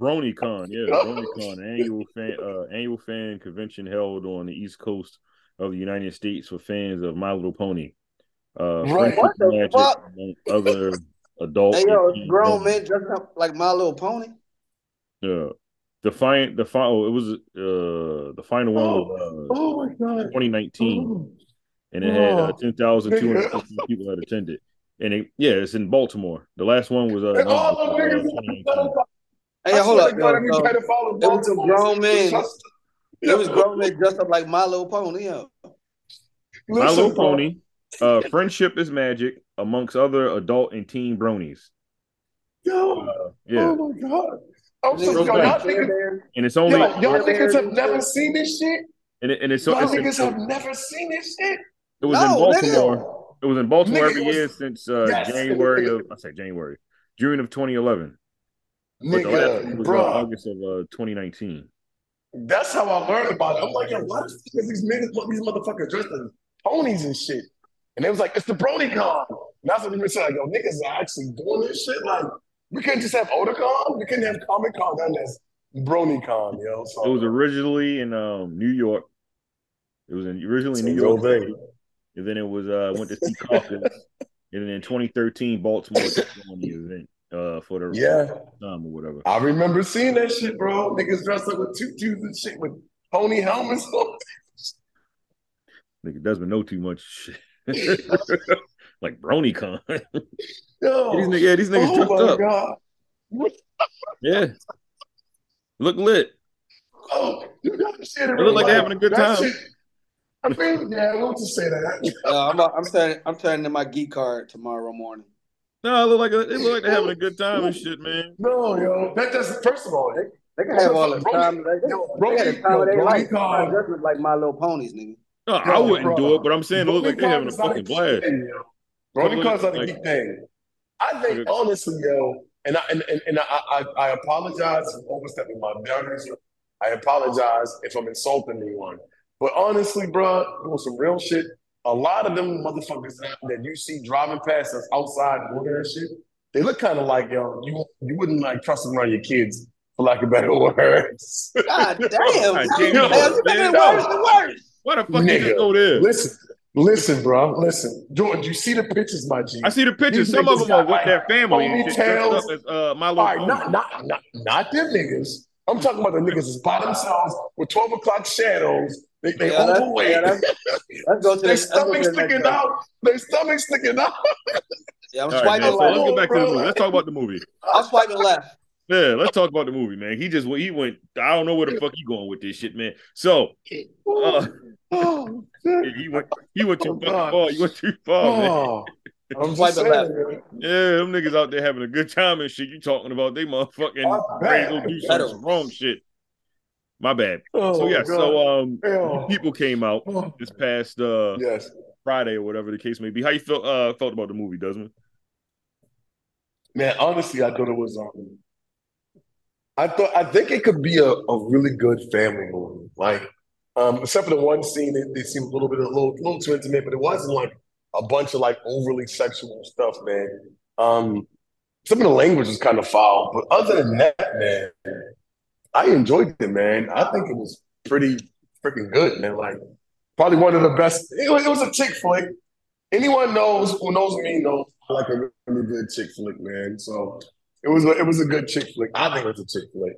BronyCon, yeah, BronyCon, annual fan uh, annual fan convention held on the East Coast of the United States for fans of My Little Pony. Uh, Right. What the fuck? other adults. Hey yo, grown men dressing up like My Little Pony. Yeah, the final, the final, it was uh the final one was uh, Oh my god. 2019, and it had uh, Oh. 10,250 people that attended. And it, yeah, it's in Baltimore. The last one was uh, And all uh, the niggas, Hey, I hold swear up, to God, yo. every So, it was a Baltimore grown man. it was grown men dressed up like My Little Pony. Yo. My Listen, Little. Pony, uh, Friendship is Magic, amongst other adult and teen bronies. Yo, Yeah, oh my god. I'm so yo, y'all niggas, and it's only yo, y'all Care niggas Bears have never seen this shit. and, it, and it's, Y'all it's niggas it, have never seen this shit. it was No, in nigga. Baltimore. It was in Baltimore Nigga, every was- year since uh, Yes. January of I say January, June of 2011. But the last Nigga, was uh, bro, August of uh, 2019. that's how I learned about it. I'm like, yo, why the fuck is these niggas, these motherfuckers dressed as ponies and shit? And it was like, it's the BronyCon. And that's what we said. Like, yo, niggas are actually doing this shit. Like, we couldn't just have Otakon. We couldn't have Comic Con done as BronyCon, yo. So It was originally in um, New York. It was in, originally in New York City, and then it was uh, went to Secaucus, and then in 2013 Baltimore took on the event uh, for the yeah. time or whatever. I remember seeing that shit, bro. Niggas dressed up with tutus and shit with pony helmets on. Nigga doesn't know too much. shit. like BronyCon. Yo, these niggas, yeah, these niggas oh dressed my up. god. Yeah, look lit. Oh, you gotta see it. look real like they're having a good time. shit- I mean, yeah, I want to say that. Uh, I'm. I'm turning. I'm turning in my geek card tomorrow morning. No, it look like a, it look like they're having a good time and shit, man. No, yo, that doesn't. First of all, they, They can have all the time. They, they, yo, they had the Brony- time of their life. BronyCon. Dressed like My Little Ponies, nigga. No, I wouldn't bro. do it, but I'm saying it look like they're having a BronyCon is not fucking blast. thing, yo. BronyCon's not a Like- geek thing. I think honestly, yo, and I and, and, and I, I I apologize for overstepping my boundaries. I apologize if I'm insulting anyone. But honestly, bro, doing some real shit. A lot of them motherfuckers that you see driving past us outside doing that shit, they look kind of like yo. You you wouldn't like trust them around your kids, for lack of better words. God damn. God damn. Damn, you making it worse and worse. Why the fuck you Nigga. just go there? listen, listen, bro, listen, Jordan. You see the pictures, my G. I see the pictures. These Some of them are with their family and ponytails. up as uh, my little All right, not not not not them niggas. I'm talking about the niggas that's by themselves with 12 o'clock shadows. They they Yeah, that's- overweight. yeah, that's- Let's go to the. Their Let's go to stomach the next sticking one. out. Their stomach sticking out. Yeah, I'm All right, swiping man, so let's get back to the movie. Let's talk about the movie. I'm swiping left. Yeah, let's talk about the movie, man. He just he went. I don't know where the fuck he going with this shit, man. So uh, Oh, he went he went too Oh, fucking God. far. You went too far, man. Oh, I'm Swipe just it left. Yeah, them niggas out there having a good time and shit. You talking about they motherfucking Oh, ready to do some, some wrong shit. My bad. Oh, so yeah, God. so um, Hell. people came out Oh, this past uh yes. Friday or whatever the case may be. How you felt uh felt about the movie, Desmond? Man, honestly, I thought it was um I thought I think it could be a, a really good family movie. Like, um, except for the one scene that they seemed a little bit a little, little too intimate, but it wasn't like a bunch of like overly sexual stuff, man. Um, some of the language was kind of foul, but other than that, man, I enjoyed it, man. I think it was pretty freaking good, man. Like, probably one of the best. It was, it was a chick flick. Anyone knows who knows me knows I like a really good chick flick, man. So it was a, it was a good chick flick. I think it was a chick flick.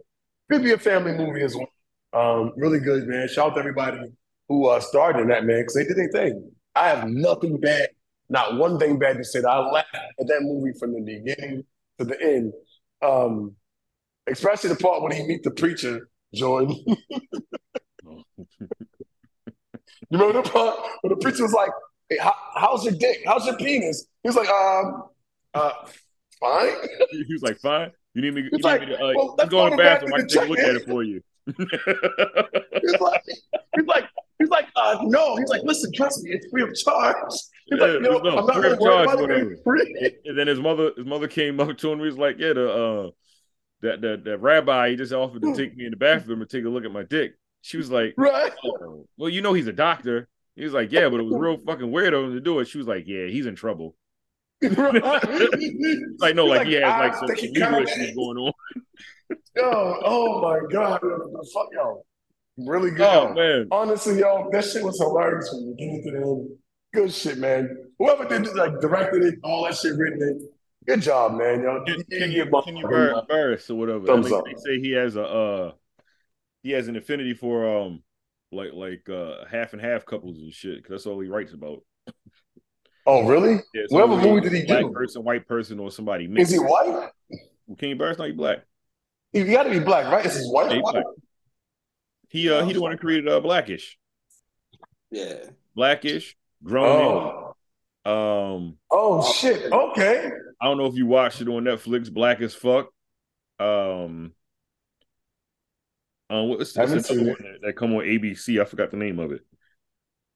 Could be a family movie as well. Um, really good, man. Shout out to everybody who uh, starred in that, man, because they did their thing. I have nothing bad, not one thing bad to say. That I laughed at that movie from the beginning to the end. Um, especially the part when he meet the preacher, Jordan. you remember the part when the preacher was like, hey, how, "How's your dick? How's your penis?" He was like, "Um, uh, fine." He was like, "Fine, you need me. You need like, me to uh, well, go in the bathroom. I can take a look at it for you." He's like, he's like, he's like, uh, no. He's like, listen, trust me, it's free of charge. He's Yeah, like, no, no, I'm not free of charge, about it free. and then his mother, his mother came up to him. He was like, "Yeah, the uh, that that that rabbi, he just offered to take me in the bathroom and take a look at my dick." She was like, Right? oh, "Well, you know, he's a doctor." He was like, "Yeah, but it was real fucking weird of him to do it." She was like, "Yeah, he's in trouble." Like, no, He's like, he has like some, think legal issues going on. Yo, oh my god, fuck yo, really good. Oh man, Honestly, yo, that shit was hilarious from the beginning to the end. Good shit, man. Whoever did like directed it, all that shit written it. Good job, man. Yo, Can, You can you can you love. Or whatever? Thumbs They- up. They say he has a uh he has an affinity for um like like uh half and half couples and shit because that's all he writes about. Oh, really? Yeah, so Whatever movie did he black do? person, white person, or somebody Is he white? Kenya Barris, no, he black. He got to be black, right? This is his white? Yeah, he black. He uh he the one that created uh Blackish, Yeah. Blackish, Grown. Oh, Um, oh shit. Okay. I don't know if you watched it on Netflix. Black as fuck. Um, um, what's Haven't what's another one that, that come on ABC? I forgot the name of it.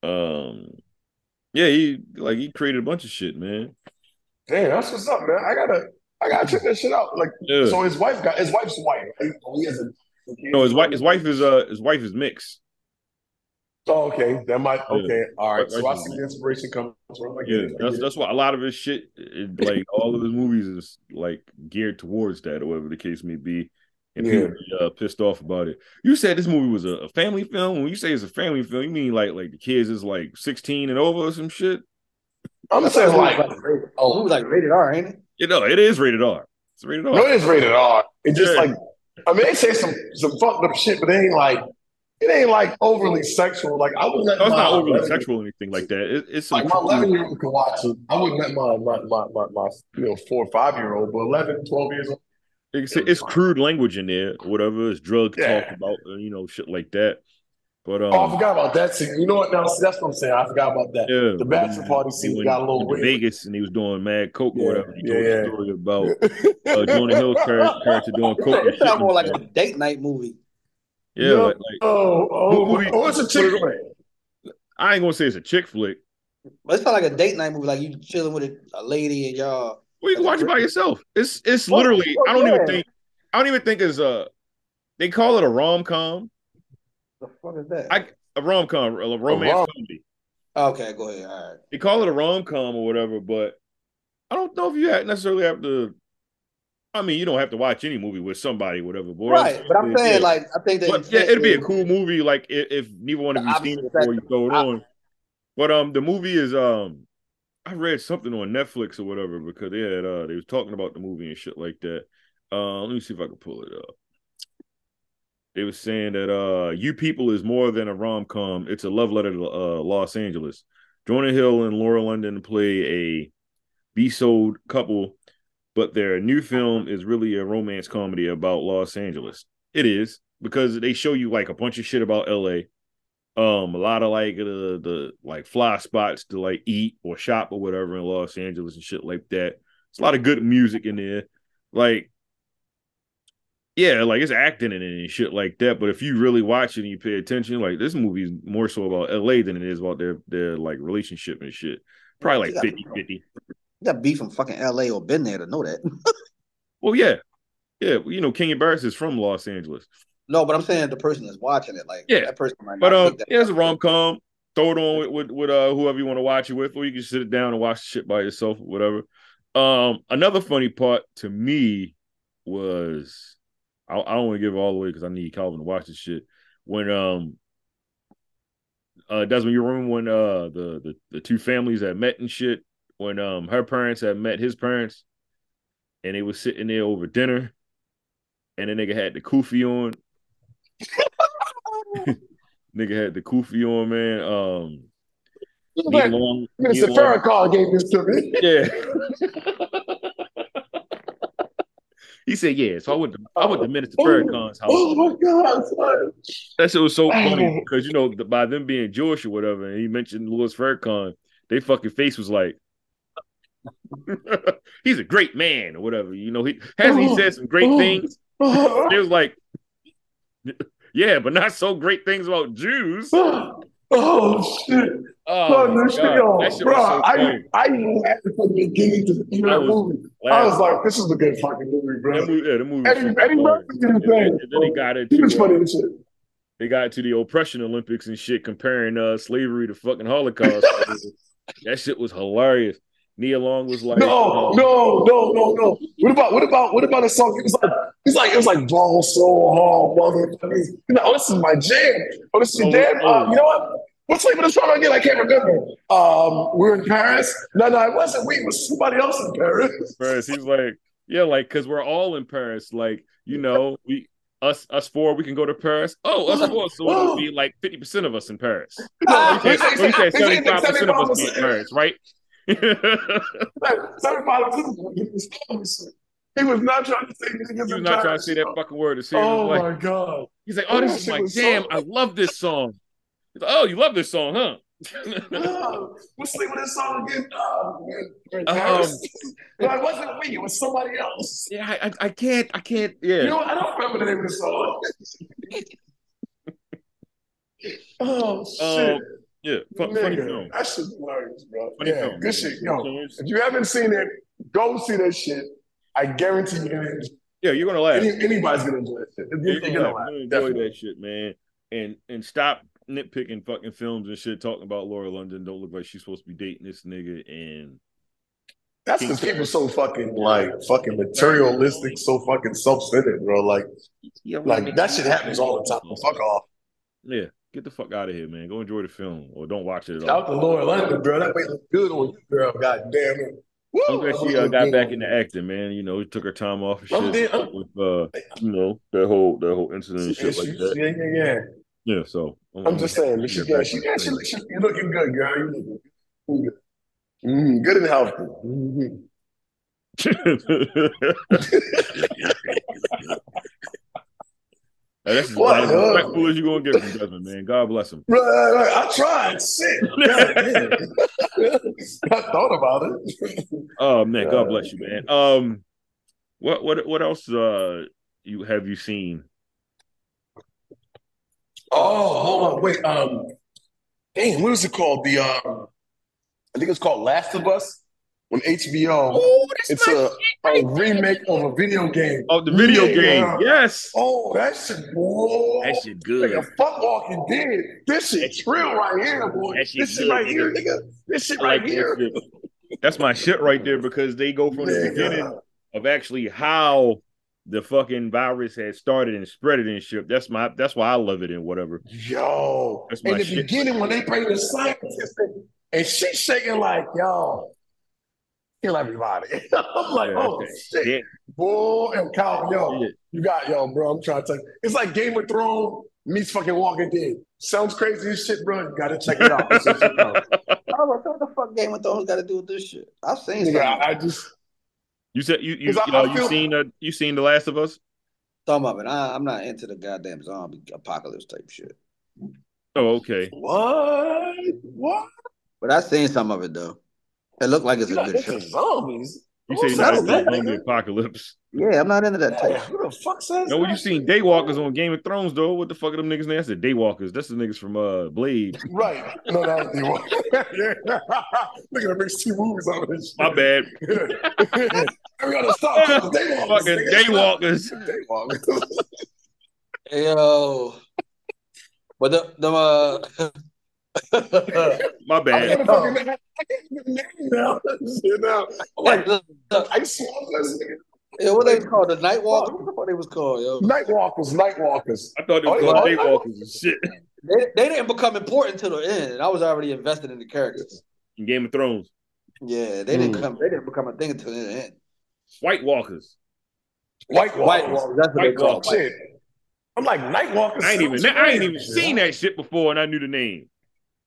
Um, yeah, he like he created a bunch of shit, man. Damn, that's what's up, man. I gotta, I gotta check that shit out. Like, Yeah. so his wife got his wife's white. Right? Oh, he has a. No, his wife, his wife is uh, his wife is mixed. Oh, okay. That might. Yeah. Okay. All right. So I see the inspiration comes from. I get Yeah, it. That's get it. that's why a lot of his shit, it, like all of his movies, is like geared towards that, or whatever the case may be. And Yeah. people be, uh, pissed off about it. You said this movie was a, a family film. When you say it's a family film, you mean like like the kids is like sixteen and over or some shit? I'm That's saying like, like, oh, it was like rated R, ain't it? You know, it is rated R. It's rated R. no, it is rated R. It just Yeah. like, I mean, they say some some fucked up shit, but it ain't like, it ain't like overly sexual. Like I wouldn't let No, it's not overly 11 sexual or anything like that. It, it's Like my 11 year old can watch it. I wouldn't let my my my my, my you know four or five year old, but 11, 12 years old. it's, it's crude language in there, whatever. It's drug Yeah. talk about, uh, you know, shit like that. But um, Oh, I forgot about that scene. You know what? Now see, that's what I'm saying. I forgot about that. Yeah, The bachelor party scene went, got a little weird. Vegas and he was doing mad coke Yeah, or whatever. He yeah, told yeah. a story about uh, Jonah Hill's character, character doing coke. and It sounds shit more like a date night movie. yeah. Yo. Like, like, Oh, oh, Who- who- oh, it's a chick flick. I ain't gonna say it's a chick flick. But it's not like a date night movie, like you chilling with a, a lady and y'all. Well, you can watch it by yourself. It's it's literally. well, I don't even think. I don't even think it's a. They call it a rom com. The fuck is that? I a rom com, a romance rom- comedy. okay, go ahead. All right. They call it a rom com or whatever, but I don't know if you have- necessarily have to. I mean, you don't have to watch any movie with somebody, whatever. But Right, but I'm saying yeah. like I think that But yeah, it'd be a cool movie. Like if, if neither one of you seen it before, you throw it I- on. But um, the movie is um, I read something on Netflix or whatever because they had uh they was talking about the movie and shit like that. Uh, let me see if I can pull it up. They was saying that uh, you people is more than a rom com. It's a love letter to uh, Los Angeles. Jonah Hill and Lauren London play a be sold couple but their new film is really a romance comedy about Los Angeles. It is because they show you like a bunch of shit about LA. Um, a lot of like the the like fly spots to like eat or shop or whatever in Los Angeles and shit like that. It's a lot of good music in there. Like yeah, like it's acting in it and shit like that. But if you really watch it and you pay attention, like this movie is more so about LA than it is about their their like relationship and shit. Probably like 50 50. You got beef from fucking LA or been there to know that. Well, yeah. Yeah, you know, Kenya Barris is from Los Angeles. no, but I'm saying the person that's watching it, like Yeah. that person might not But um, yeah, it's a rom com. Throw it on with, with with uh whoever you want to watch it with, or you can sit it down and watch the shit by yourself or whatever. Um, another funny part to me was I, I don't want to give it all the way because I need Calvin to watch this shit. When um uh Desmond, you remember when uh the the the two families had met and shit when um her parents had met his parents and they was sitting there over dinner and the nigga had the kufi on. nigga had the kufi on, man. Um Long, Mr. Long- Farrakhan gave this to me. yeah. he said, yeah. So I went to I went to oh, Minister Oh, Farrakhan's house. Oh my God, son. That shit was so funny Oh. because you know the- by them being Jewish or whatever, and he mentioned Louis Farrakhan, they fucking face was like, he's a great man or whatever. You know, he has he said some great Oh. things. Oh, It was like, yeah, but not so great things about Jews. oh shit. Oh, my this shit, yo, that shit bro, so I. I laughed from the beginning to the end of the was movie. I was like, this is a good fucking movie, bro. That movie, yeah, the movie. Eddie, Eddie. Murphy did his And then, thing. and then they got He into was funny uh, as shit. they got to the oppression Olympics and shit, comparing uh slavery to fucking Holocaust. that shit was hilarious. Nia Long was like, No, um, no, no, no, no. What about what about what about a song? It was like it's like it was like ball so hard, motherfucker. You know, oh, this is my jam. Oh, this is your Oh, jam. oh. Um, you know what? What's the name of the song again? I can't remember. Um, we're in Paris. No, no, it wasn't. We it was somebody else in Paris. Paris. He's like, yeah, like because we're all in Paris. Like, you know, we us us four, we can go to Paris. Oh, us four, so it'll be like fifty percent of us in Paris. Ah, He said he said- he said seventy five percent of us in Paris, right? He was not trying to say niggas He was not trying to say that fucking word. It Oh like, my god. he's like, oh, this that is my was so- I love this song. Like, oh, you love this song, huh? Oh, what's the name of this song again? Um, Um, no, it wasn't me. It was somebody else. yeah, I, I, I can't, I can't. Yeah, You know. I don't remember the name of the song. oh shit, um, yeah, fu- funny nigga, film. that shit's hilarious, bro. Funny yeah, film, good man. shit. Yo, if you haven't seen it, go see that shit. I guarantee you're gonna enjoy. Yeah, you're gonna laugh. Any, anybody's gonna enjoy that shit. You're, You're you're gonna, gonna laugh. laugh. You're gonna enjoy Definitely. that shit, man. And and stop nitpicking fucking films and shit. Talking about Lauren London don't look like she's supposed to be dating this nigga. And That's because people so fucking like fucking materialistic, so fucking self-centered, bro. Like, like that shit happens all the time. Fuck off. yeah, get the fuck out of here, man. Go enjoy the film or don't watch it at all. out to Lauren London, bro. That way look good on you, girl. God damn it. I'm glad she uh, got back into acting, man. You know, took her time off and I'm shit. I'm- with uh, you know, that whole that whole incident and shit like that. Yeah, yeah, yeah. Yeah, so I'm just saying, she, yeah, she, yeah, she, she, looking good, girl. You looking good. Mm, good and healthy. Mhm. Hey, that's as, What, as huh? respectful as you gonna get from Desmond, man. God bless him. Right, right. I tried. Shit. I thought about it. Oh man, God bless you, man. Um, what what what else uh you have you seen? Oh, hold on, wait. Um, damn, what is it called? The um, I think it's called Last of Us on HBO. it's a, a remake of a video game. Oh, the video Yeah. game. Yes, Oh, that shit, boy. that shit Like good. a fuck walking dead. This shit real right here, boy. That shit This shit good, right here, nigga. nigga. This shit I right like here. shit. That's my shit right there because they go from the Nigga. beginning of actually how the fucking virus had started and spread it and shit. That's my that's why I love it and whatever. Yo, That's my in the shit. beginning when they bring the scientist and she's shaking like, yo, kill everybody. I'm like, Yeah, oh okay. shit, Yeah, boy, and Cal, yo, yeah. you got yo, bro. I'm trying to tell you, it's like Game of Thrones meets fucking Walking Dead. Sounds crazy as shit, bro. You gotta check it out. This is- yo, I was like, what the fuck Game of Thrones got to do with this shit? I've seen nigga, something. I, I just, You said you you 'Cause I- uh, I you feel- seen uh, you seen The Last of Us? Some of it. I, I'm not into the goddamn zombie apocalypse type shit. Oh, okay. What? What? But I seen some of it though. It looked like it's You a good show. into zombies? You Who say says not into that, the zombie apocalypse. Yeah, I'm not into that type. who the fuck says No, that? you seen Daywalkers on Game of Thrones though? What the fuck are them niggas name? I said Daywalkers. That's the niggas from uh Blade. Right. No, no, you want. yeah. Look at the mixed two movies out of this shit. My bad. we gotta stop. Daywalkers. Fucking. Daywalkers. Daywalkers. Yo. But the the uh My bad. I can't get the name now. Shit now. I'm like, I saw this yeah, what they called the Night Walker? What the fuck they was called, yo? Nightwalkers. Nightwalkers. I thought they were Oh, called yeah. Daywalkers and shit. They, they didn't become important till the end, I was already invested in the characters. In Game of Thrones. Yeah, they didn't Hmm. come. They didn't become a thing until the end. White Walkers. White White Walkers. Walkers. That's what they White call Walkers. Shit. I'm like Nightwalkers. I ain't even I ain't even seen that shit before and I knew the name.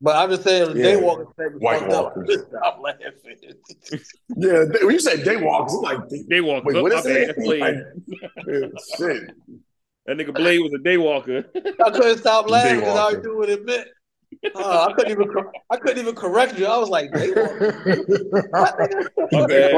But I'm just saying, the Yeah. Daywalker thing was White fucked up. Walkers. Stop laughing. Yeah, they- when you say Daywalkers, I'm like, Daywalkers. wait, what my is bad. it? That's Blade. Like, yeah, shit. That nigga Blade was a Daywalker. I couldn't stop laughing because I Daywalker. already knew what it meant. Uh, I couldn't even. I couldn't even correct you. I was like, Daywalker. My bad.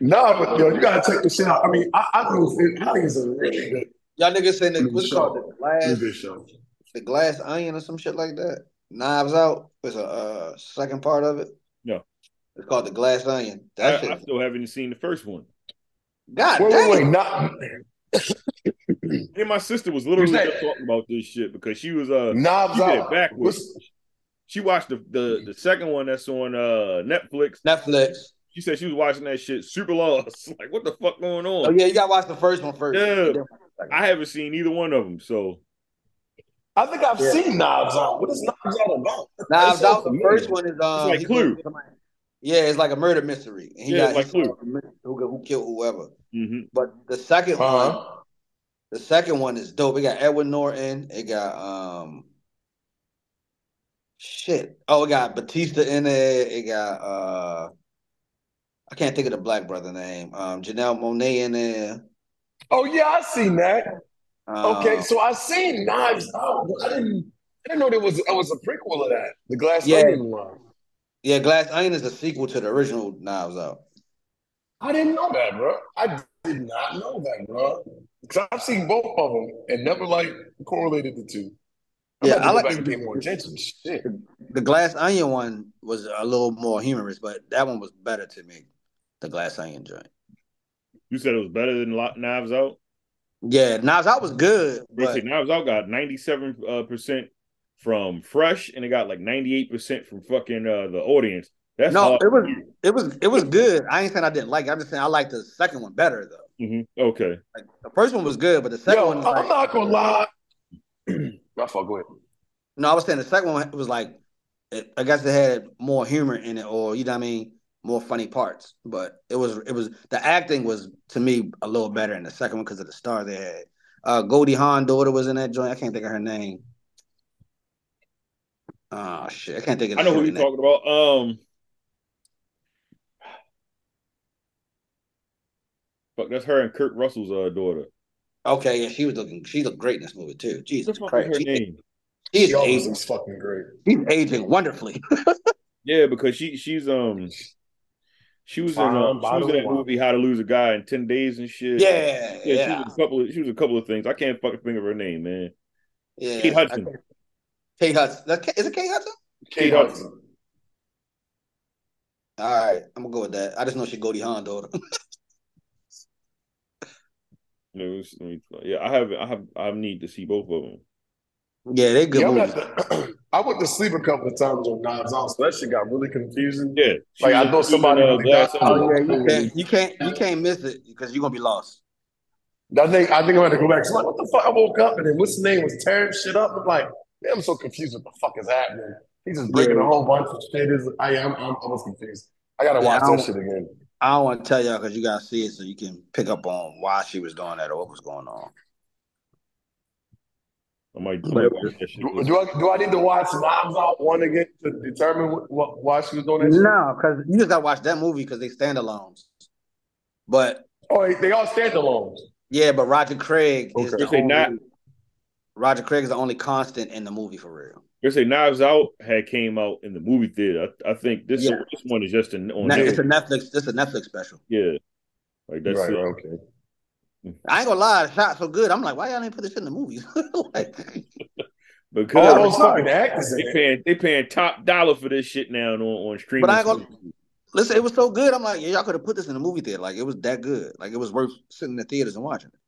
nah, but yo, you gotta take this shit out. I mean, I, I know I think it's a really good, Y'all niggas saying the, Good what's show. called the glass, really good show. The glass onion or some shit like that. Knives Out was a uh, second part of it. Yeah. it's called the glass onion. I, That I shit. still haven't seen the first one. God Wait, damn. wait, wait, not Me and my sister was literally just talking about this shit because she was uh Knives she Out. backwards. What's- She watched the, the the second one that's on uh Netflix. Netflix. She said she was watching that shit super lost. Like, what the fuck going on? Oh on? yeah, you gotta watch the first one first. Yeah. I haven't seen either one of them. So I think I've Yeah. seen Knives Out. What is Knives Out about? Knives Out. The first one is um, like Clue. Yeah, it's like a murder mystery. And he Yeah, got it's like Clue. Who, who killed whoever. hmm But the second one, Uh-huh. the second one is dope. It got Edward Norton. It got um, shit. Oh, it got Bautista in it. It got uh, I can't think of the black brother name. Um, Janelle Monáe in there. Oh yeah, I seen that. Um, Okay, so I seen Knives Out. but I didn't. I didn't know there was. It was a prequel of that. The Glass Yeah. Onion one. yeah, Glass Onion is a sequel to the original Knives Out. I didn't know that, bro. I did not know that, bro. Because I've seen both of them and never like correlated the two. I'm Yeah, I like to pay more attention. Shit. The Glass Onion one was a little more humorous, but that one was better to me. The Glass Onion joint. you said it was better than Knives Out. Yeah, Knives Out was good, They but say Knives Out got ninety seven uh, percent from fresh, and it got like ninety eight percent from fucking uh, the audience. That's no, hard. it was it was it was good. I ain't saying I didn't like it. I'm just saying I liked the second one better though. Mhm. Okay, Like the first one was good, but the second Yo, one was I'm like not gonna lie. My fault. Go ahead. no, I was saying the second one was like it, I guess it had more humor in it, or you know what I mean, more funny parts. But it was it was the acting was to me a little better in the second one because of the star they had. Uh, Goldie Hawn daughter was in that joint. I can't think of her name. Oh shit, I can't think of. I know who you're name. talking about. Um, fuck, that's her and Kurt Russell's uh, daughter. Okay, yeah, she was looking. She looked great in this movie too. What Jesus the Christ, her she, name? she's She always aging. looks fucking great. She's aging wonderfully. Yeah, because she she's um she was in Fine uh, she was in that movie How to Lose a Guy in Ten Days and shit. yeah, yeah, yeah, She was a couple of she was a couple of things. I can't fucking think of her name, man. yeah. Kate Hudson. Kate Hudson. Kate- is it Kate Hudson? Kate Hudson. All right, I'm gonna go with that. I just know she Goldie Hawn daughter. No, it's- let yeah, I have I have I need to see both of them. Yeah, they good Yeah, I'm movies. not the- I went to sleep a couple of times on Knives Out, so that shit got really confusing. Yeah, Like, I was- know she was in, somebody uh, really Glass got- Onion. Oh yeah, you can't, you can't, you can't miss it because you're gonna be lost. I think I think I'm gonna go back. So like, what the fuck? I woke up and then what's his name was tearing shit up. I'm like, man, I'm so confused. What the fuck is happening? He's just breaking Yeah. a whole bunch of shit. Is I am I'm, I was confused. I gotta Yeah, watch I that shit again. I don't want to tell y'all because you gotta see it so you can pick up on why she was doing that or what was going on. I might, I But might it watch that shit. Do, do I do I need to watch Knives Out one again to determine what, what why she was doing that? No, because you just gotta watch that movie because they standalones. But Oh, they- they all standalones. yeah, but Roger Craig is the only, not- Roger Craig is the only constant in the movie for real. They say Knives Out had came out in the movie theater. I, I think this Yeah. this one is just an, on Ne- it's a. Netflix. This is a Netflix special. Yeah, like that's right, it. okay. I ain't gonna lie, the shot so good. I'm like, why y'all ain't put this in the movies? like, Because All those fucking actors they it. paying they paying top dollar for this shit now on on streaming. But I ain't gonna- listen, it was so good. I'm like, yeah, y'all could have put this in the movie theater. Like, it was that good. Like, it was worth sitting in the theaters and watching. it.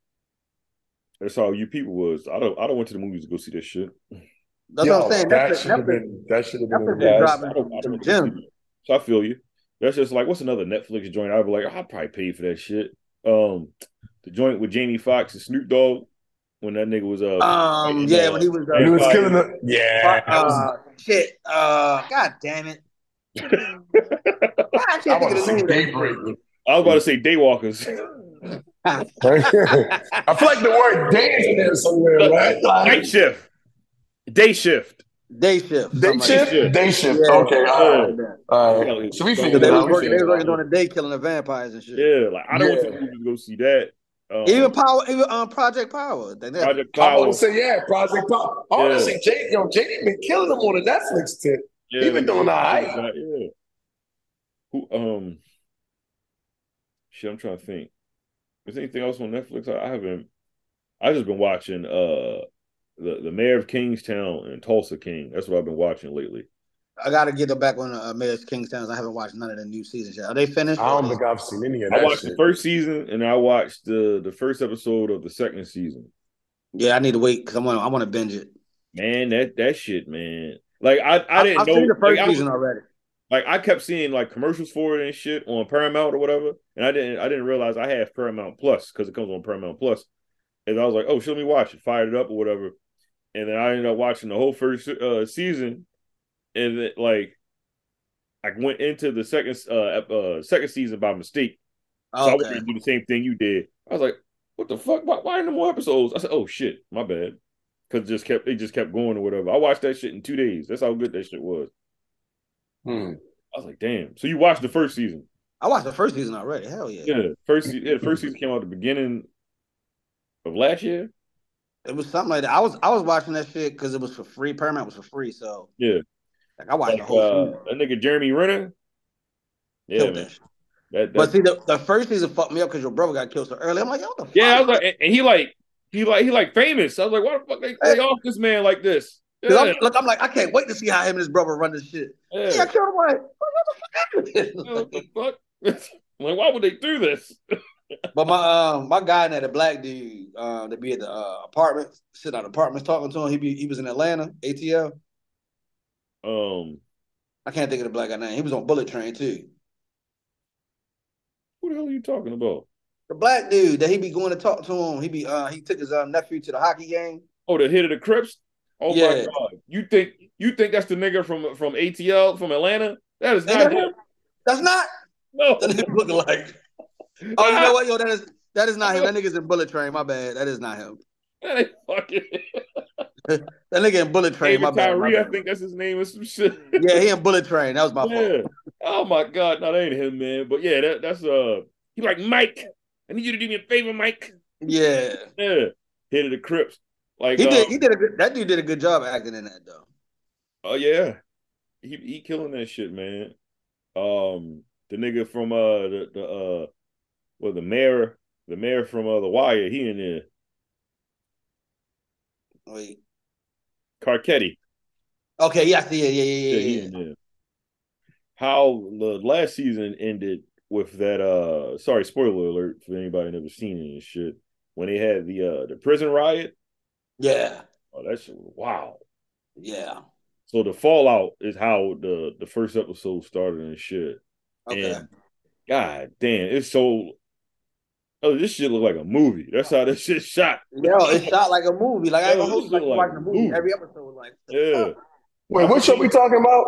That's how you people was. I don't I don't went to the movies to go see this shit. That's Yo, what I'm saying. That Netflix, should have been that should have been. Netflix in the- dropping I don't, I don't some want to go see gems. it. So I feel you. That's just like what's another Netflix joint? I'd be like, I'd probably pay for that shit. Um, the joint with Jamie Foxx and Snoop Dogg when that nigga was uh Um, yeah, when he was, He uh, was killing the yeah. that was- uh, shit. Uh, god damn it. I I can't want think to of the. Daybreak. I was about to say Daywalkers. I feel like the word dance in there somewhere, right? Night shift. Day shift. Day shift. day something shift, shift. day shift. Yeah. Okay, all right, that. right. So we So figured They it was out. Working, they was figured it working out. during the day killing the vampires and shit. Yeah, like I don't went Yeah. the movies to go see that. Um, Even Power, even um, Project Power. They, they, Project I was Power. going to say, yeah, Project Pop. Honestly, want Yeah. to say, J, yo, JD been killing them on the Netflix tip. Yeah, He been doing all right. Yeah. Who um shit, I'm trying to think. Is anything else on Netflix? I, I haven't I just been watching uh the, the Mayor of Kingstown and Tulsa King. That's what I've been watching lately. I got to get them back on uh, Mayor's Kingstown. I haven't watched none of the new seasons yet. Are they finished? I don't think I've seen any of I watched shit. the first season and I watched the the first episode of the second season. Yeah, I need to wait because I want I want to binge it. Man, that that shit, man. Like I I didn't I've know seen the first like, I was- season already. like I kept seeing like commercials for it and shit on Paramount or whatever, and I didn't I didn't realize I have Paramount Plus because it comes on Paramount Plus. Plus, and I was like, oh, show me watch it, fired it up or whatever, and then I ended up watching the whole first uh, season, and it, like I went into the second uh, uh second season by mistake, so I was gonna do the same thing you did. I was like, what the fuck? Why, why are there more episodes? I said, oh shit, my bad, because just kept it just kept going or whatever. I watched that shit in two days. That's how good that shit was. Hmm. I was like, damn. So you watched the first season? I watched the first season already. Hell yeah. Yeah, first yeah, the first season came out at the beginning of last year. It was something like that. I was I was watching that shit because it was for free. Paramount was for free, so Yeah, like I watched like, the whole uh, season. that nigga Jeremy Renner. Yeah, Killed man. that. That, But see, the, the first season fucked me up because your brother got killed so early. I'm like, yo, what the fuck? yeah, I was like, and- and he like he like he like famous. I was like, why the fuck they play off this man like this? Yeah, I'm, look, I'm like, I can't wait to see how him and his brother run this shit. yeah. Yeah, I killed him. Like, what the fuck what happened? the fuck? I'm like, why would they do this? but my um my guy in there, the black dude, uh, to be at the uh, apartment, sit out apartments talking to him. He be he was in Atlanta, ATL. Um, I can't think of the black guy name. He was on Bullet Train too. who the hell are you talking about? The black dude that he be going to talk to him. He be uh he took his um, nephew to the hockey game. Oh, the hit of the Crips. Oh my god! You think you think that's the nigga from from ATL from Atlanta? That is not him. That's not No, that nigga looking like. Oh, you know what, yo? That is that is not him. That nigga's in Bullet Train. My bad. That is not him. That ain't fucking. That nigga in Bullet Train. My David bad. my Tyree, I bad. think that's his name or some shit. Yeah, he in Bullet Train. That was my fault. Oh my god, no, that ain't him, man. But yeah, that, that's uh, he like Mike. I need you to do me a favor, Mike. Yeah, Yeah, hit of the Crips. Like, he uh, did. He did a good. That dude did a good job acting in that though. Oh yeah, he he killing that shit, man. Um, the nigga from uh the the uh, well the mayor, the mayor from uh the Wire, he in there. Wait. Carcetti, Okay. Yeah. See. Yeah. Yeah. yeah, Yeah. Yeah. How the last season ended with that uh sorry spoiler alert for anybody never seen it and shit when they had the uh the prison riot Yeah. oh that shit was wow Yeah. so the fallout is how the the first episode started and shit Okay. And god damn it's so oh this shit look like a movie that's how this shit shot Yo, it's shot like a movie. Like I Yo, ain't gonna this like like a a movie. movie. Every episode was like, yeah Wait, what show we talking about?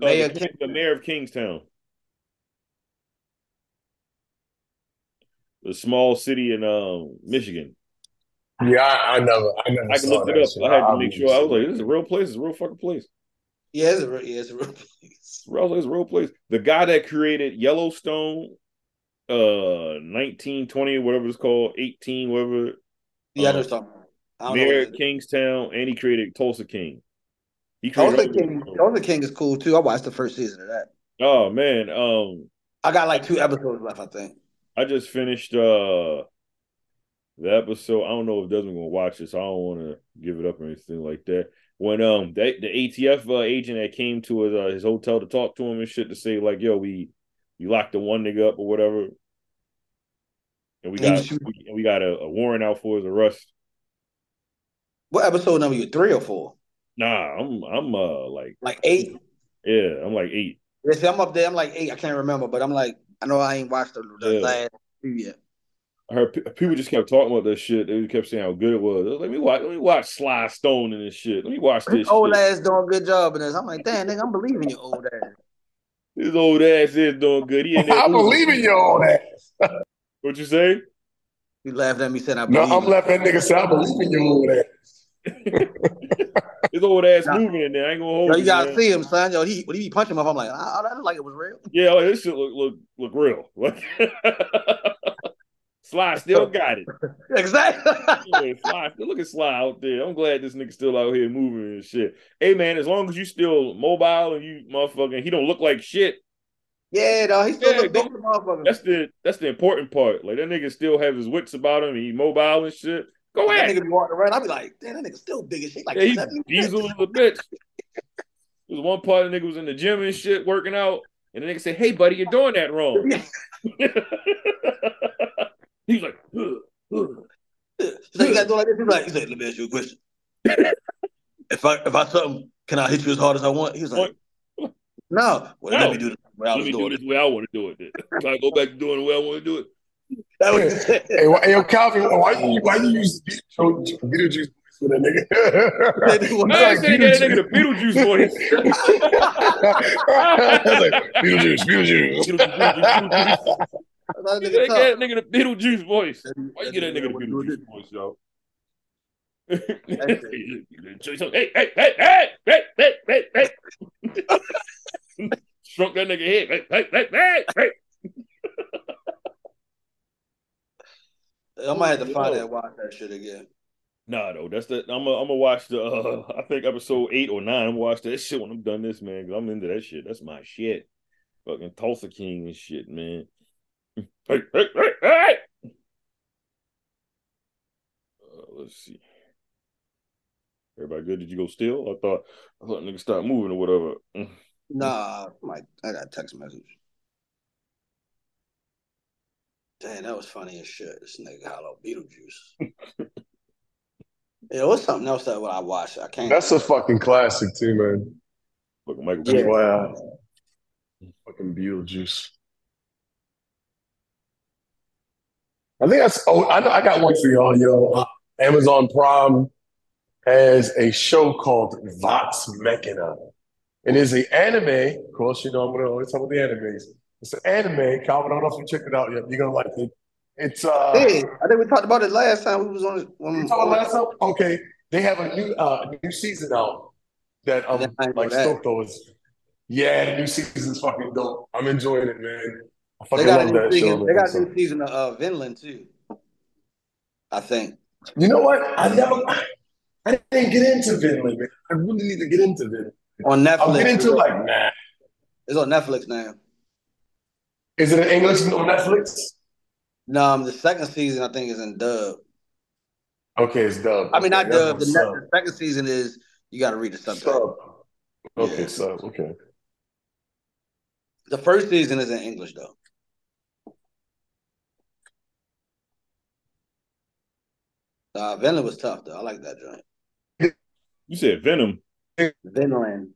Uh, Mayor the, the mayor of Kingstown the small city in um Michigan Yeah, I, I never, I never. I saw looked it up. shit. I had to make sure. I was like, this is a real place. It's a real fucking place. Yeah, it's a real, yeah, it's a real place. It's a real, it's a real place. The guy that created Yellowstone, uh, nineteen twenty, whatever it's called, eighteen, whatever. Yeah, uh, what you're talking about. I don't know Mayor what at it is. Kingstown, and he created Tulsa King. He created. Tulsa King, Tulsa King is cool too. I watched the first season of that. Oh man, um, I got like two episodes left, I think. I just finished uh the episode. I don't know if Desmond gonna watch this. I don't want to give it up or anything like that. When um the, the ATF uh, agent that came to his uh, his hotel to talk to him and shit to say like, yo, we we locked the one nigga up or whatever, and we got you shoot- we, we got a, a warrant out for his arrest. What episode number you? Three or four? Nah, I'm I'm uh like Like eight? yeah, I'm like eight. Yeah, see, I'm up there. I'm like eight. I can't remember, but I'm like, I know I ain't watched the, the Yeah. last two yet. I heard people just kept talking about that shit. They kept saying how good it was. Let me watch. Let me watch Sly Stone and this shit. Let me watch this. Old shit. ass doing a good job in this. I'm like, damn, nigga, I'm believing you, old ass. His old ass is doing good. He in there I believe in your old ass. What you say? He laughed at me, said "I." No, I'm you. letting that nigga say I believe in your old ass. His old ass Nah. moving in there. I ain't gonna hold Yo, you. you gotta man. see him, son. Yo, he when he be punching him up, I'm like, oh, that look like it was real. Yeah, like, this shit look look look real. Like Sly still got it. Exactly. Yeah, Sly, look at Sly out there. I'm glad this nigga still out here moving and shit. Hey man, as long as you still mobile and you motherfucking, he don't look like shit. yeah, dog. He still Yeah, look big go- as a motherfucker. That's the that's the important part. Like that nigga still have his wits about him. He mobile and shit. Go that ahead. nigga be walking around. I be like, damn, that nigga still big as shit. Like Yeah, he's 70 diesel as a bitch. There's one part the nigga was in the gym and shit working out, and the nigga said, "Hey, buddy, you're doing that wrong." He's like, "Ugh, ugh." So you gotta do like this. He's like, he's like, let me ask you a question. if I if I something, can I hit you as hard as I want? He was like, no. Well, No. let me do this the way I let me do doing this it. the way I want to do it. Then. Can I go back to doing it the way I want to do it? That was. Hey, why, hey, yo, Calvin, why you why you use Beetlejuice Beetlejuice voice for that nigga? I ain't saying that nigga the Beetlejuice voice. like, Beetlejuice, Beetlejuice. That He nigga said, that nigga the Beetlejuice voice. Why you get that nigga the nigga wasn't doing Beetlejuice voice, yo? it. hey, hey, hey, hey, hey, hey, hey, hey. Shrunk that nigga head. Hey, hey, hey, hey, hey. I might have to find that and watch that shit again. Nah, though, that's the. I'm gonna I'm gonna watch the. Uh, I think episode eight or nine. I'm gonna watch that shit when I'm done this, man. Cause I'm into that shit. That's my shit. Fucking Tulsa King and shit, man. Hey, hey, hey, hey. Uh, let's see. Everybody good? Did you go still? I thought I thought niggas start moving or whatever. Mm. Nah, my I got a text message. Damn, that was funny as shit. This nigga hollow Beetlejuice. yeah, what's something else that what I watched? I can't. That's a fucking classic too, man. Look, Michael. Yeah. Wow. Fucking Beetlejuice. I think that's. Oh, I know. I got one for y'all, yo. Uh, Amazon Prime has a show called Vox Machina. And it is an anime. Of course, you know I'm gonna always talk about the animes. It's an anime. Calvin, I don't know if you checked it out yet. You're gonna like it. It's uh. Hey, I think we talked about it last time we was on. on You talking last time? Okay, they have a new uh new season out that um I know like stoked was. Yeah, the new season's fucking dope. I'm enjoying it, man. They got a new season. They got a new season of uh, Vinland too. I think. You know what? I never, I didn't get into Vinland, man. I really need to get into Vinland. On Netflix. I'll get into it like, nah. It's on Netflix now. Is it in English on Netflix? No, um, the second season I think is in dub. Okay, it's dub. I mean, not Okay, dub. The, the second season is you got to read the subtitle. Sub. Okay, Yeah. sub. Okay. The first season is in English though. Uh, Vinland was tough though. I like that joint. You said Venom. Vinland.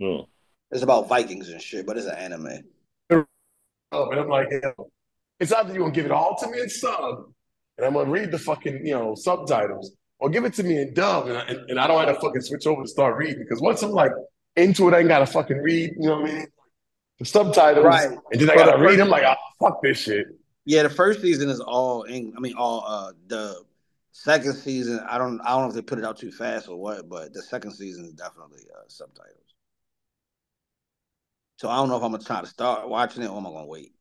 Oh. It's about Vikings and shit, but it's an anime. Oh, and I'm like, hell, it's either you're gonna give it all to me in sub, and I'm gonna read the fucking, you know, subtitles, or give it to me in dub, and I, and, and I don't have to fucking switch over to start reading because once I'm like into it, I ain't gotta fucking read, you know what I mean? The subtitles, Right. and then I gotta read. first- I'm like, oh, fuck this shit. Yeah, the first season is all Eng- I mean all uh dub. Second season, I don't I don't know if they put it out too fast or what, but the second season is definitely uh, subtitles. So I don't know if I'm gonna try to start watching it or am I gonna wait?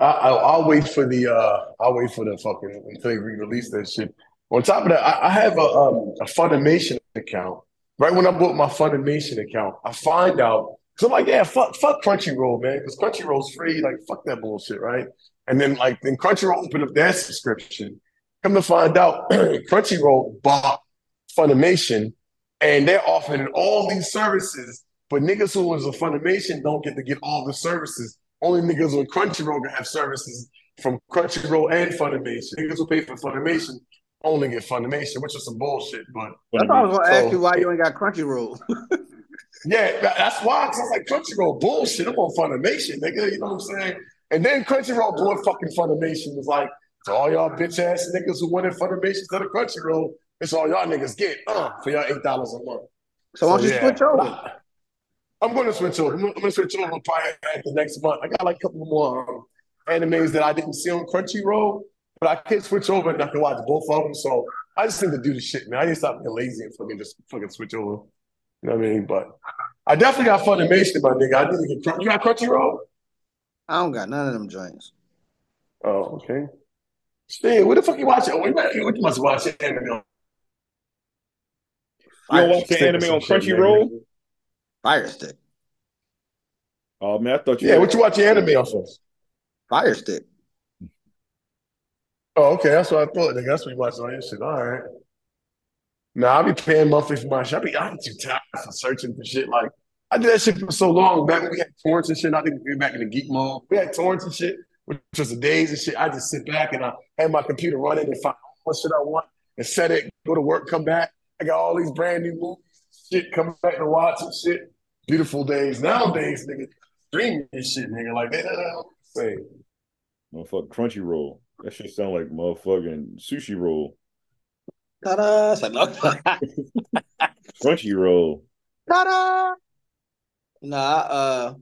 I, I'll, I'll wait for the uh I'll wait for the fucking until they re-release that shit. On top of that, I, I have a um a Funimation account. Right when I bought my Funimation account, I find out because I'm like, yeah, fuck, fuck Crunchyroll, man, because Crunchyroll's free. Like, fuck that bullshit, right? And then like then Crunchyroll opened up their subscription. Come to find out, Crunchyroll bought Funimation, and they're offering all these services. But niggas who was a Funimation don't get to get all the services. Only niggas on Crunchyroll can have services from Crunchyroll and Funimation. Niggas who pay for Funimation only get Funimation, which is some bullshit. But I thought I was gonna ask you why you ain't got Crunchyroll. yeah, that- that's why. 'cause I was like, Crunchyroll bullshit. I'm on Funimation, nigga. You know what I'm saying? And then Crunchyroll bought fucking Funimation. Was like, to all y'all bitch ass niggas who wanted Funimation instead of Crunchyroll, it's all y'all niggas get uh, for y'all eight dollars a month. So why don't you yeah. switch over? I'm going to switch over. I'm gonna- I'm going to switch over probably at the next month. I got like a couple more um, animes that I didn't see on Crunchyroll, but I can switch over and I can watch both of them. So I just need to do the shit, man. I need to stop being lazy and fucking just fucking switch over. You know what I mean? But I definitely got Funimation, my nigga. I need to get Crunch- you got Crunchyroll. I don't got none of them joints. Oh, okay. Shit, what the fuck you watching? What you, what you must watch anime on? You don't watch Stick the with anime on Crunchyroll? man. Fire Stick. Oh man, I thought you. Yeah, what you watch your anime off of? Fire Stick. Oh, okay. That's what I thought. Nigga. That's what you watch on your shit. All right. Nah, I be paying monthly for my shit. I be, I be too tired for searching for shit. Like, I did that shit for so long. Back when we had torrents and shit, I think we were back in the geek mode. We had torrents and shit, which was the days and shit. I just sit back and I had my computer running and find what shit I want and set it, go to work, come back. I got all these brand new movies, shit come back to watch and shit. Beautiful days. Nowadays, nigga, streaming this shit, nigga. Like, they don't say. Motherfucking Crunchyroll. That shit sound like motherfucking sushi roll. Ta-da! It's like, no. Crunchyroll. Ta-da! Nah, uh,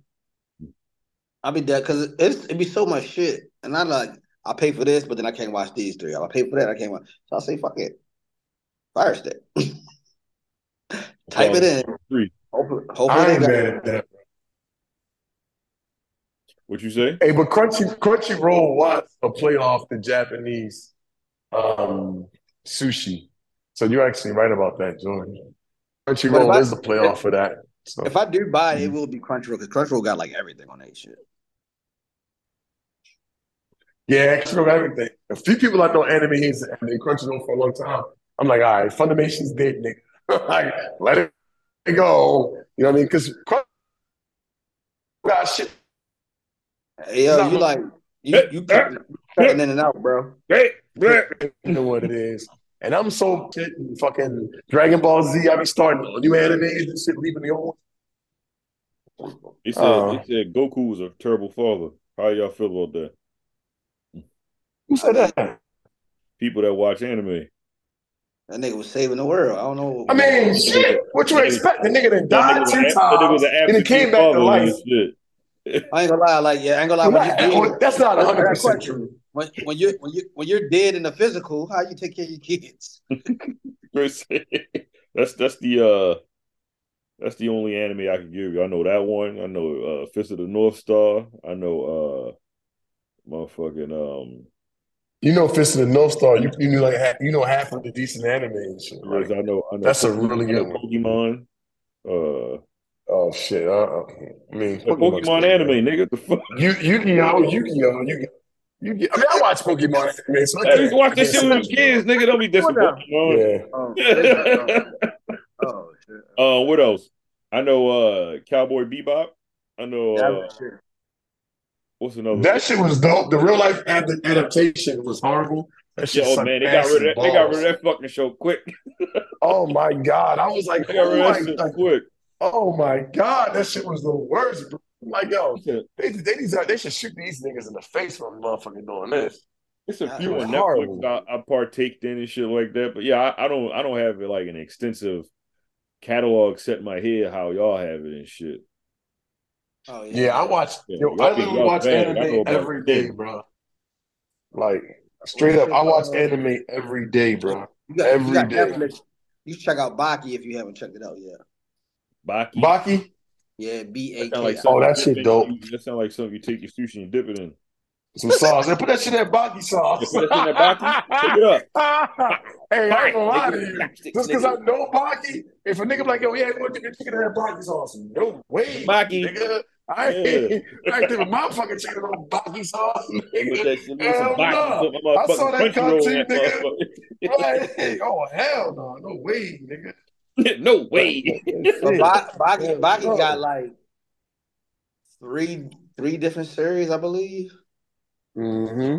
I'll be dead because it's it be so much shit, and I like I pay for this, but then I can't watch these three. I pay for that, I can't watch. So I say, fuck it, Fire Stick. Type it in. Three. Hopefully, hopefully I ain't mad at that. What you say? Hey, but Crunchy Crunchyroll was a play off the Japanese um, sushi. So you're actually right about that, Jordan. But if Crunchyroll I- is the playoff for that. So If I do buy it, it will be Crunchyroll because Crunchyroll got like everything on that shit. Yeah, Crunchyroll got everything. A few people I know anime hates anime Crunchyroll for a long time. I'm like, all right, Funimation's dead, nigga. like, let it go. You know what I mean? Because got shit. Hey, yo, Not you my- like you you cutting, cutting in and out, bro. Hey, You know what it is. And I'm so shit and fucking Dragon Ball Z. I be starting new animes and shit, leaving the old ones. He said, Oh. he said Goku was a terrible father. How y'all feel about that? Who said that? People that watch anime. That nigga was saving the world. I don't know. I mean, shit. What you expect? The nigga that That died nigga was ten a- that times and he came back to life. I ain't gonna lie. Like, yeah, I ain't gonna lie. When you not- dead, that's not a 100 percent true. when when you when you when you're dead in the physical, how you take care of your kids? that's that's the uh that's the only anime I can give you. I know that one. I know uh Fist of the North Star. I know uh motherfucking um You know, Fist of the North Star. You you know like half, you know half of the decent anime and shit. yes, I know I know That's a really I know good one. Pokemon. Uh oh shit. Uh, I mean, the Pokemon anime, nigga. The fuck? You Yu-Gi-Oh, Yu-Gi-Oh, you. You get, I mean, I watch Pokemon anime. So I Hey, you can watch this shit with can't- kids, nigga. Don't be dissing Hold Pokemon. Yeah. Oh, oh shit. Uh, what else? I know uh Cowboy Bebop. I know That uh was shit. What's another That shit was dope. The real life ad- adaptation was horrible. That shit Yeah, oh man, they got rid of and that, they got rid of that fucking show quick. Oh my god, I was like, oh my, like, quick. oh my god, that shit was the worst. Bro. I'm Like yo, they they, deserve, they should shoot these niggas in the face for motherfucking doing this. it's a That few was on. Netflix I, I partaked in and shit like that. But yeah, I, I don't I don't have like an extensive catalog set in my head how y'all have it and shit. Oh Yeah, I watch. Yeah, Yo, I can- literally watch bad. Anime about every day, it. bro. Like Straight up, I watch anime every day, bro. You got, Every you day. Netflix. You should check out Baki if you haven't checked it out yet. Baki. Baki. Yeah, B A That sound like Oh, that shit dope. in- That sound like something you take your sushi and dip it in. Some sauce. They put that shit in that Baki sauce. You put that shit in that Baki? Take it up. hey, I ain't gonna lie to you. Just because I know Baki, if a nigga be like, yo, yeah, you want to get chicken in that Baki sauce? No way. Baki. Nigga. I ain't, I ain't doing my fucking chicken on Baki sauce. Put Nigga. that shit in Hell some Baki. no. Put my I saw motherfucking that Crunchyroll cartoon, in that Like, hey, oh, hell no. No way, nigga. no way. But Ba- Baki, Yeah, Baki got like three three different series, I believe. Mm-hmm.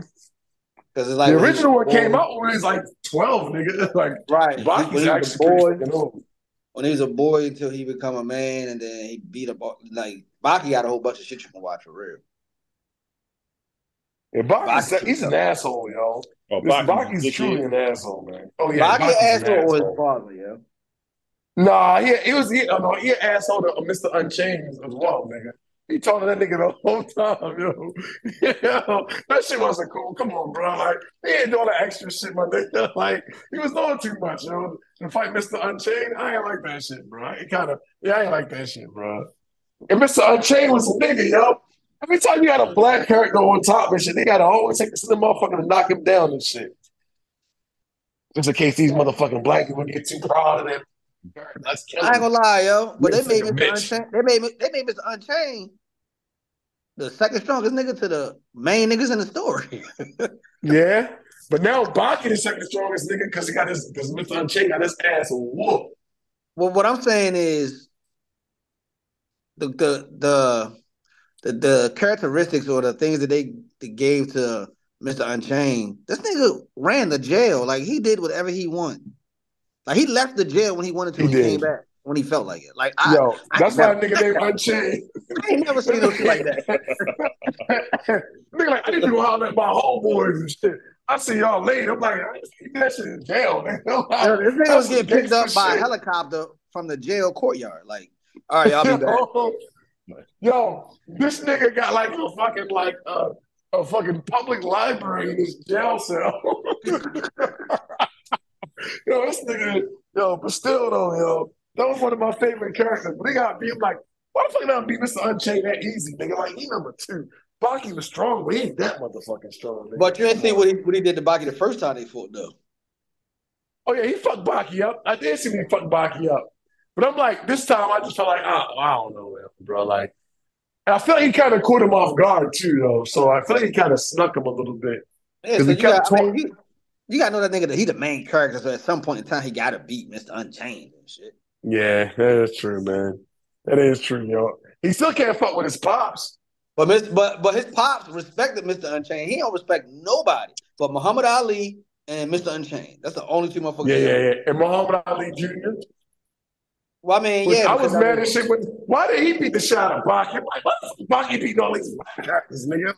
Because it's like the original one came out when he was like 12, nigga. Like, right. Baki's when he was a actually boy, pretty fucking old. When he was a boy until he become a man, and then he beat up all- like Baki got a whole bunch of shit you can watch for real. Yeah, Baki's, Baki- he's an asshole, yo. Oh, This Baki's Baki's truly an asshole, man. Oh yeah, Baki Baki's an asshole or his father, yeah. Nah, he, he was he, oh, no, he an asshole to Mr. Unchained as well, nigga. He told that nigga the whole time, yo. That shit wasn't cool. Come on, bro. Like, he ain't doing that extra shit, my nigga. Like, he was doing too much, yo. To fight Mr. Unchained, I ain't like that shit, bro. I kind of, yeah, I ain't like that shit, bro. And Mr. Unchained was a nigga, yo. Every time you got a black character on top and shit, they gotta always take this little motherfucker to knock him down and shit. Just in case these motherfucking black people get too proud of them. Let's kill I ain't gonna lie, yo. But they made nigga Mr. bitch. Unchained. They made they made Mr. Unchained the second strongest nigga to the main niggas in the story. Yeah. But now Baki the second strongest nigga because he got his because Mr. Unchained got his ass whooped. well, what I'm saying is the the the the, the characteristics or the things that they, they gave to Mr. Unchained. This nigga ran the jail. Like he did whatever he wanted. Like he left the jail when he wanted to. He and he came back when he felt like it. Like I, Yo, I that's why never- nigga named Unchained. I ain't never seen no shit like that. nigga like, I need to go holler at my homeboys and shit. I see y'all later. I'm like, I seen that shit in jail, man. Yo, this nigga was getting picked up by a helicopter from the jail courtyard. Like, all right, I'll be back. Yo, this nigga got like a fucking like uh, a fucking public library in his jail cell. Yo, this nigga, yo, but still though, yo, that was one of my favorite characters. But they got beat like, why the fuck not beat Mr. Unchained that easy, nigga? Like he number two. Baki was strong, but he ain't that motherfucking strong. Nigga. But you didn't see what he what he did to Baki the first time they fought though. Oh yeah, he fucked Baki up. I did see him fuck Baki up, but I'm like, this time I just felt like, oh, I don't know, bro. Like, and I feel like he kind of caught him off guard too, though. So I feel like he kind of snuck him a little bit. Yeah, 'Cause so he you, got, kept I mean, talking- you, gotta know that nigga that he the main character. So at some point in time, he gotta beat Mr. Unchained and shit. Yeah, that is true, man. That is true, yo. He still can't fuck with his pops. But Miss, but but his pops respected Mr. Unchained. He don't respect nobody but Muhammad Ali and Mr. Unchained. That's the only two motherfuckers. Yeah, yeah, yeah. And Muhammad Ali Jr. Well, I mean, Which yeah, I was mad as shit. When, why did he beat the shit out of Baki? I'm like, what the fuck Baki beating all these black characters, nigga?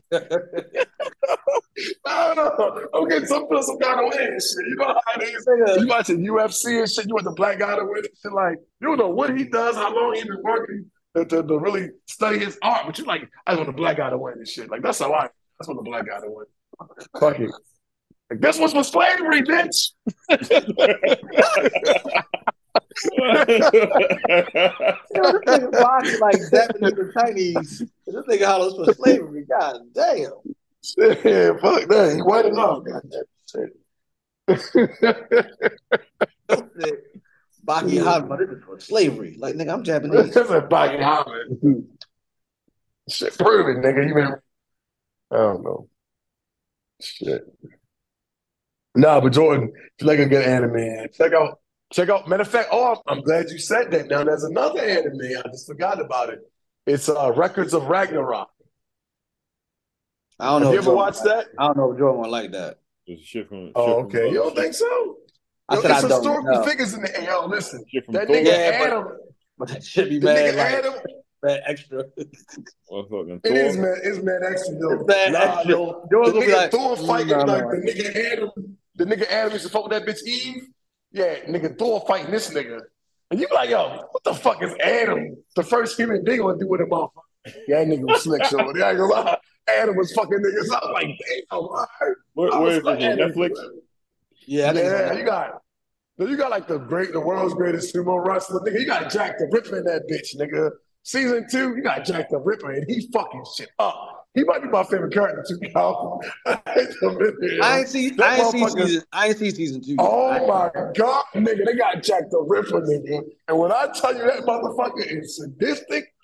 I don't know. I'm getting some feel some kind of way and shit. You know how it is. You watching UFC and shit. You want the black guy to win and shit. Like you don't know what he does, how long he been working to, to, to really study his art. But you like, I want the black guy to win and shit. Like that's how I. That's what the black guy to win. Fuck it. Like, this was for slavery, bitch. Yo, this nigga Baki like Japanese and the Chinese. This nigga hollers for slavery. God damn. Yeah, fuck that. He white enough. Shit. Baki hollering, but this is for slavery. Like, nigga, I'm Japanese. That's a Baki Holland. Shit, prove it, nigga. You been, I don't know. Shit. Nah, but Jordan, if you like a good anime, check out, check out. Matter of fact, oh, I'm, I'm glad you said that. Now there's another anime. I just forgot about it. It's uh Records of Ragnarok. I don't know. Have you ever Jordan- watched that? I don't know if Jordan would like that. It's shit from, Oh, shit from, okay. uh, You don't think so? I Yo, said it's I don't historical know. figures in the Yo, listen. That nigga Yeah, Adam, But that should be the mad nigga like Adam, that extra. It is Thor. man, it's man extra though. It's mad Nah, extra. yo, Jordan the gonna nigga like, Thor mm, fighting no, no, like no. the nigga Adam, the nigga Adam used to fuck with that bitch Eve. Yeah, nigga Thor fighting this nigga, and you be like, yo, what the fuck is Adam, the first human being, gonna do with a motherfucker? Yeah, that nigga was slick, so I ain't gonna lie. Adam was fucking niggas. I was like, damn, all right. Where, I where was is it? like, on Netflix? Yeah, I think it's on Yeah, that. you got you got like the great, the world's greatest sumo wrestler, nigga. You got Jack the Ripper in that bitch, nigga. Season two, you got Jack the Ripper, and he fucking shit up. He might be my favorite character too, Cal. I hate him. I ain't see. That I ain't see season. I ain't see season two. Oh my god, nigga, they got Jack the Ripper, nigga. And when I tell you that motherfucker is sadistic,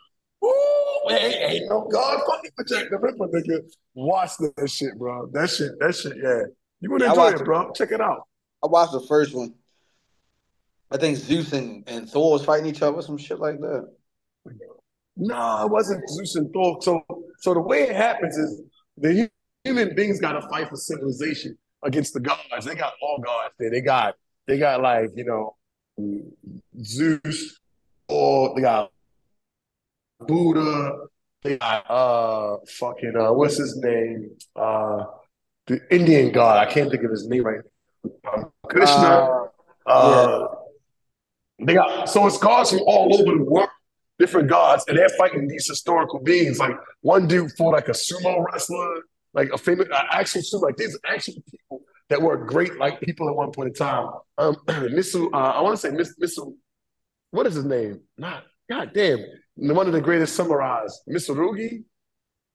ooh, ain't, ain't no god fucking Jack the Ripper, nigga. Watch that shit, bro. That shit, that shit, yeah. You would I enjoy it. bro. Check it out. I watched the first one. I think Zeus and, and Thor was fighting each other, some shit like that. No, it wasn't Zeus and Thor. So, so the way it happens is the human beings got to fight for civilization against the gods. They got all gods there. They got, they got like you know, Zeus, or they got Buddha. They got uh, fucking uh, what's his name? Uh, the Indian god. I can't think of his name right. now. Krishna. Uh, Uh, They got so it's gods from all over the world, different gods, and they're fighting these historical beings. Like one dude fought like a sumo wrestler, like a famous uh, actual sumo. Like these are actual people that were great, like people at one point in time. Um, Misu, uh, I want to say Miss Misu. What is his name? Not God damn, one of the greatest samurais, Misurugi.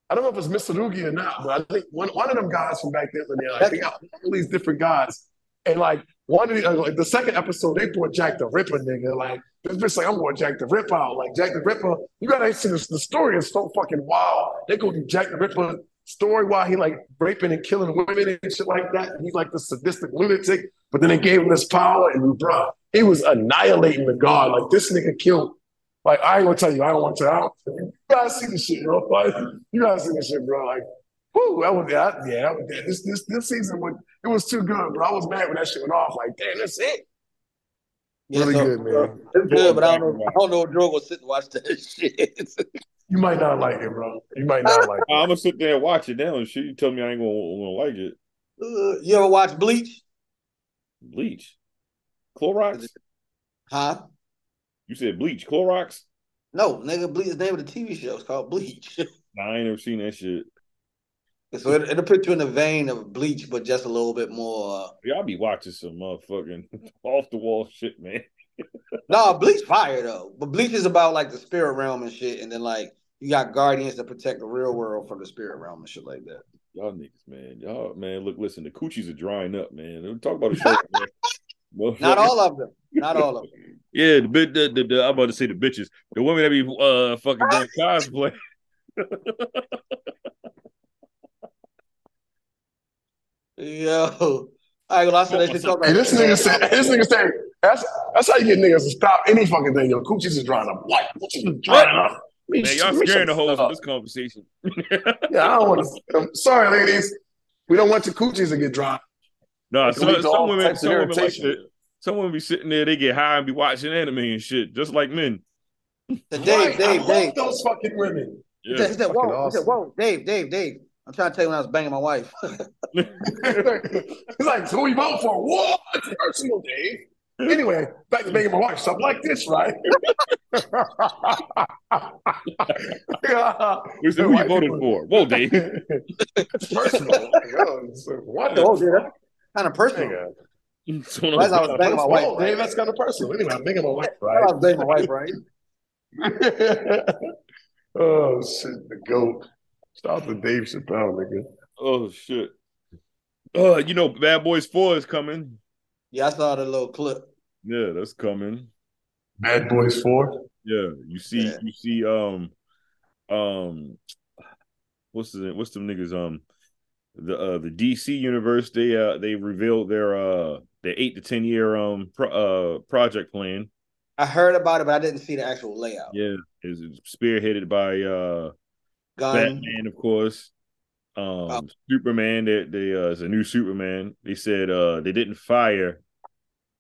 I don't know if it's Misurugi or not, but I think one, one of them guys from back then, like they got all these different guys. And like one of the uh, like the second episode, they brought Jack the Ripper, nigga. Like this bitch like I'm going Jack the Ripper out. Like Jack the Ripper, you gotta see this. The story is so fucking wild. They go through Jack the Ripper story while he like raping and killing women and shit like that. He's like the sadistic lunatic. But then they gave him this power, and bro, he was annihilating the god. Like this nigga killed. Like I ain't gonna tell you, I don't want to. I don't, you gotta see the shit, bro. Like, you gotta see the shit, bro. Like, whoo, that was that. Yeah, that was, that. This this this season was it was too good, bro. I was mad when that shit went off. Like, damn, that's it. yeah, Really so- good, man. It's good, but I don't know. I don't know if Joe will sit and watch that shit. You might not like it, bro. You might not like it. I'm gonna sit there and watch it now and shit. You tell me I ain't gonna, gonna like it. Uh, you ever watch Bleach? Bleach, Clorox. Huh? You said Bleach, Clorox. No, nigga, Bleach is the name of the TV show. It's called Bleach. Nah, I ain't never seen that shit. so it, it'll put you in the vein of Bleach, but just a little bit more. Uh... Y'all be watching some motherfucking off the wall shit, man. No, Bleach fire though. But Bleach is about like the spirit realm and shit, and then like you got guardians that protect the real world from the spirit realm and shit like that. Y'all niggas, man. Y'all, man. Look, listen. The coochies are drying up, man. Talk about a show. Not all of them. Not all of them. Yeah, the bit, the, the, the, I'm about to say the bitches, the women that be uh fucking doing cosplay. Yo, I ain't gonna lie, so they should talk Hey, this nigga said, this nigga said, that's that's how you get niggas to stop any fucking thing. Yo, coochies is drying up. What? Coochies is drying up. Man, y'all scaring the hoes with this conversation. Yeah, I don't want to. I'm sorry, ladies. We don't want your coochies to get dry. No, It some, some women, types some women like irritation. to, some women be sitting there, they get high and be watching anime and shit, just like men. The Dave, Right, I Dave, love Dave. those fucking women. He said, he said, Fucking whoa, he said, whoa, Dave, Dave, Dave. I'm trying to tell you when I was banging my wife. He's like, so who you vote for? What? It's personal, Dave. Anyway, back to banging my wife Something like this, right? We said, who you voted for? Whoa, Dave. it's personal. Yo, it's like, what? oh, dude, that's kind of personal. Nigga. So, Why is I was banging my wife, Whoa, Dave, that's kind of personal. Anyway, I'm making my wife, right? I was banging my wife, right? oh shit, the goat. Shout out to Dave Chappelle, nigga. oh shit. Uh, you know, Bad Boys Four is coming. Yeah, I saw the little clip. Yeah, that's coming. Bad Boys Four. Yeah, you see, Yeah. you see, um, um, what's the what's the niggas? Um, the uh the DC universe they uh they revealed their uh their eight to ten year um pro- uh project plan. I heard about it, but I didn't see the actual layout. Yeah, is spearheaded by uh Gunn, Batman, of course. Um, Oh. Superman. They they uh, is a new Superman. They said uh they didn't fire.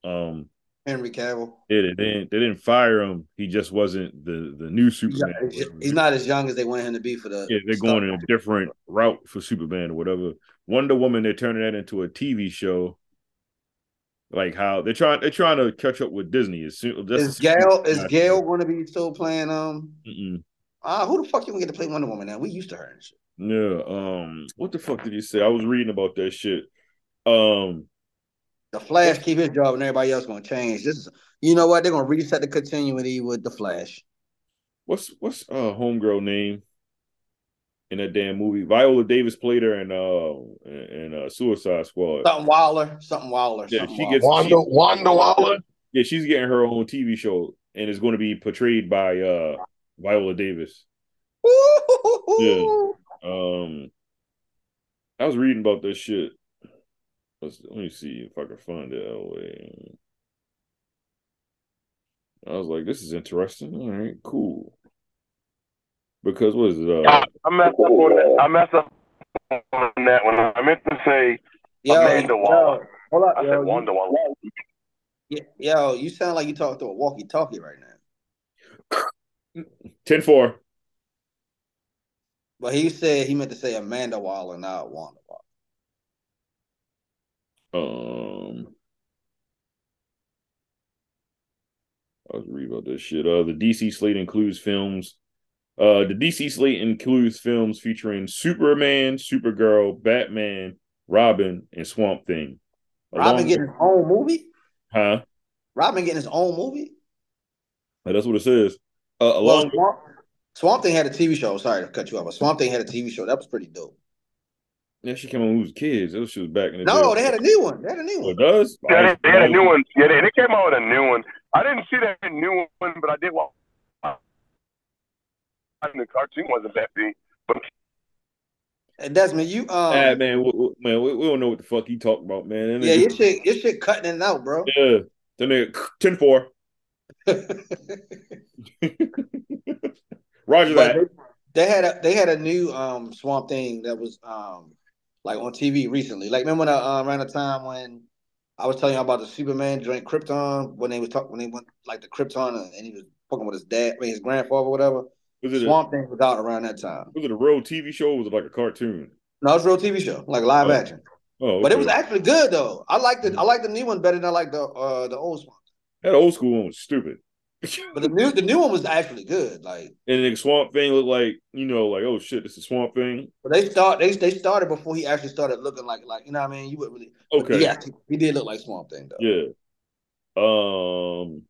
Um, Henry Cavill. yeah, they didn't they didn't fire him. He just wasn't the the new He's not, Superman. he's not as young as they wanted him to be for the. Yeah, they're going in a different route for Superman or whatever. Wonder Woman, they're turning that into a TV show. Like how they're trying they're trying to catch up with Disney. As soon, Is Gail is Gail going to be still playing? Um, Mm-mm. Uh, who the fuck you gonna get to play Wonder Woman now? We used to her and shit. Yeah. Um. What the fuck did he say? I was reading about that shit. Um. The Flash keep his job and everybody else gonna change. This is you know what? They're gonna reset the continuity with the Flash. What's what's uh homegirl name in that damn movie? Viola Davis played her in uh in uh Suicide Squad. Something Wilder, something Wilder. Yeah, something she gets- Wanda, Wanda Waller. Yeah, she's getting her own TV show and it's going to be portrayed by uh Viola Davis. Woo-hoo-hoo-hoo. Um, I was reading about this shit. Let's, let me see if I can find it. that way. I was like, this is interesting. All right, cool. Because what is it? Uh, I, I messed up on that. I messed up on that one. I meant to say Yo, Amanda Waller. Hold up, I yo, said you- Wanda Waller. y- Yo, you sound like you talk to a walkie-talkie right now. 10 4. But he said he meant to say Amanda Waller, not Wanda Waller. Um, I was reading about this shit. Uh, the DC slate includes films. Uh, the DC slate includes films featuring Superman, Supergirl, Batman, Robin, and Swamp Thing. Robin Along- getting his own movie. huh? Robin getting his own movie. That's what it says. Uh, Well, Swamp, Swamp Thing had a TV show. Sorry to cut you off, but Swamp Thing had a TV show that was pretty dope. Yeah, she came on who's kids. Those shit was back in the No, day. they had a new one. They had a new one. it does. Yeah, they, they had a new one. Yeah, they, they came out with a new one. I didn't see that new one, but I did watch. The cartoon wasn't that big, but And Desmond, you um, Ah, man, we, we- man, we, we don't know what the fuck he talking about, man. That yeah, nigga- your shit, your shit cutting it out, bro. yeah. Then they 10 4. Roger But that. they, they had a they had a new um Swamp Thing that was um like on TV recently. Like remember when uh, um, around the time when I was telling you about the Superman joint Krypton when they was talking when they went like the Krypton and, he was fucking with his dad, I mean, his grandfather, whatever. Was it, a, Swamp Thing was out around that time. was it a real TV show or was it like a cartoon? No, it's a real TV show, like live Oh, action. Oh, But it was actually good though. I liked it. I like the new one better than I like the uh the old one. that old school one was stupid. But the new the new one was actually good. Like And the swamp thing looked like, you know, like, oh shit, this is swamp thing. but they start they they started before he actually started looking like like you know what I mean. You would really Okay. Yeah, he did look like Swamp Thing though. Yeah. Um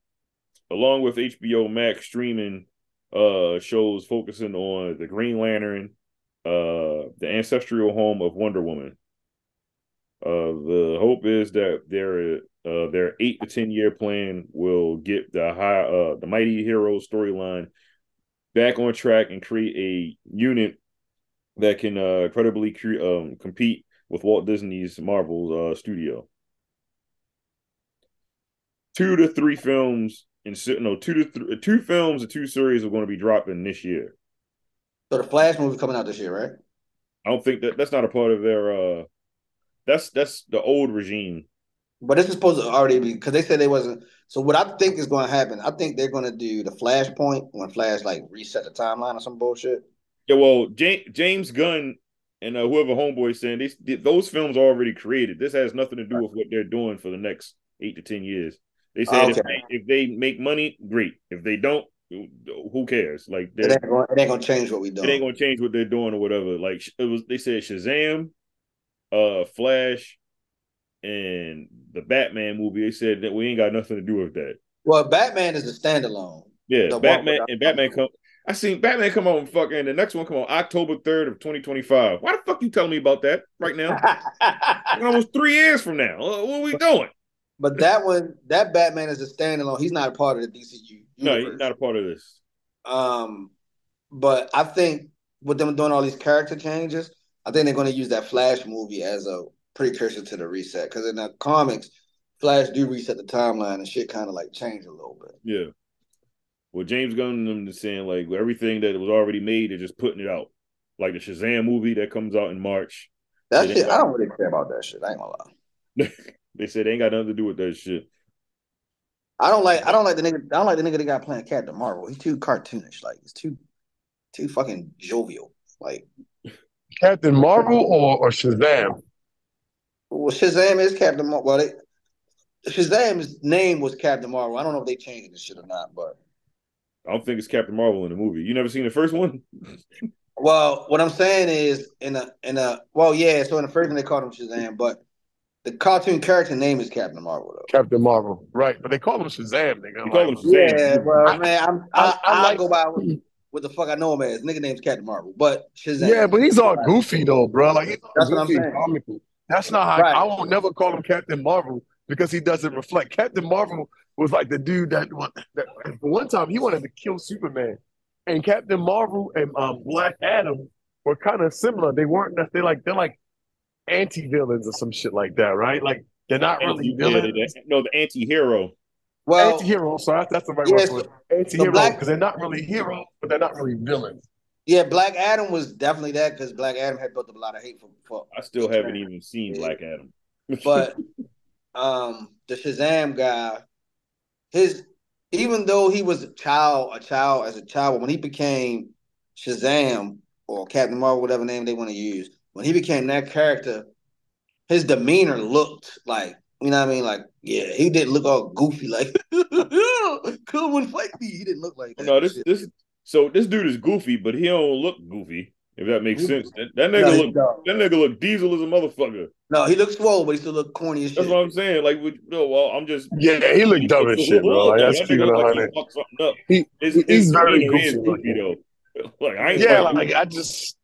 along with HBO Max streaming uh shows focusing on the Green Lantern, uh the ancestral home of Wonder Woman. Uh the hope is that their uh their 8 to 10 year plan will get the high uh the Mighty Heroes storyline back on track and create a unit that can uh credibly cre- um compete with Walt Disney's Marvel uh studio two to three films and no two to th- two films and two series are going to be dropping this year. So the Flash movie coming out this year, right? I don't think that that's not a part of their. uh That's that's the old regime. But this is supposed to already be because they said they wasn't. So what I think is going to happen, I think they're going to do the Flashpoint when Flash like reset the timeline or some bullshit. Yeah, well, James, James Gunn and uh, whoever homeboy saying they, those films are already created. This has nothing to do with what they're doing for the next eight to ten years. They said if, they, if they make money, great. If they don't, who cares? Like It ain't going. It ain't to change what we do. it ain't gonna change what they're doing or whatever. Like it was, they said Shazam, uh, Flash, and the Batman movie. They said that we ain't got nothing to do with that. Well, Batman is a standalone. Yeah, The Batman and Batman come. I seen Batman come on fucking the next one come on October third of twenty twenty five. Why the fuck you telling me about that right now? Almost three years from now. Uh, What are we doing? but that one, that Batman is a standalone. He's not a part of the DCU. No, he's not a part of this. Um, but I think with them doing all these character changes, I think they're going to use that Flash movie as a precursor to the reset. Because in the comics, Flash do reset the timeline and shit kind of like change a little bit. Yeah. Well, James Gunn and them is saying like everything that was already made, they're just putting it out. Like the Shazam movie that comes out in March. That shit, they- I don't really care about that shit. I ain't gonna lie. They said they ain't got nothing to do with that shit. I don't like. I don't like the nigga. I don't like the nigga that got playing Captain Marvel. He's too cartoonish. Like he's too, too fucking jovial. Like Captain Marvel or, or Shazam? Well, Shazam is Captain Marvel. Well, they, Shazam's name was Captain Marvel. I don't know if they changed this shit or not, but I don't think it's Captain Marvel in the movie. You never seen the first one? Well, what I'm saying is in a in a well, yeah. So in the first one they called him Shazam, but the cartoon character name is Captain Marvel though. Captain Marvel, right? But they call him Shazam. Nigga. You call him Shazam. Yeah, well, I- man, I'm, I- I, I I, like- go by what, what the fuck I know him as. Nigga name's Captain Marvel, but Shazam. Yeah, but he's all goofy though, bro. Like he's all That's what I'm goofy saying. comical. That's not how Right. I won't never call him Captain Marvel because he doesn't reflect. Captain Marvel was like the dude that, that one time he wanted to kill Superman, and Captain Marvel and um, Black Adam were kind of similar. They weren't. They like they're like anti villains or some shit like that, right? Like they're not really Anti- yeah, villains. the- the- no, the anti-hero. well, Anti-hero, so that's, that's the right Yes, word for it. Anti-hero, Black- because they're not really heroes, but they're not really villains. Yeah, Black Adam was definitely that because Black Adam had built up a lot of hate for. for I still haven't even seen Black Adam. but um, the Shazam guy, his even though he was a child, a child as a child, when he became Shazam or Captain Marvel, whatever name they want to use, when he became that character, his demeanor looked like you know what I mean. Like yeah, he didn't look all goofy like come and fight me. He didn't look like that. no, this shit. this so this dude is goofy, but he don't look goofy. If that makes Goofy. sense, that, that nigga he look don't. that nigga look diesel as a motherfucker. no, he looks swole, but he still look corny as shit. That's what I'm saying. Like, with, no, well, I'm just Yeah, he looked dumb as shit, bro. Like, that's That nigga keeping look it like he something up. He, His, he's his very demeanor is goofy. goofy though. Like I ain't Yeah, fucking- like I just,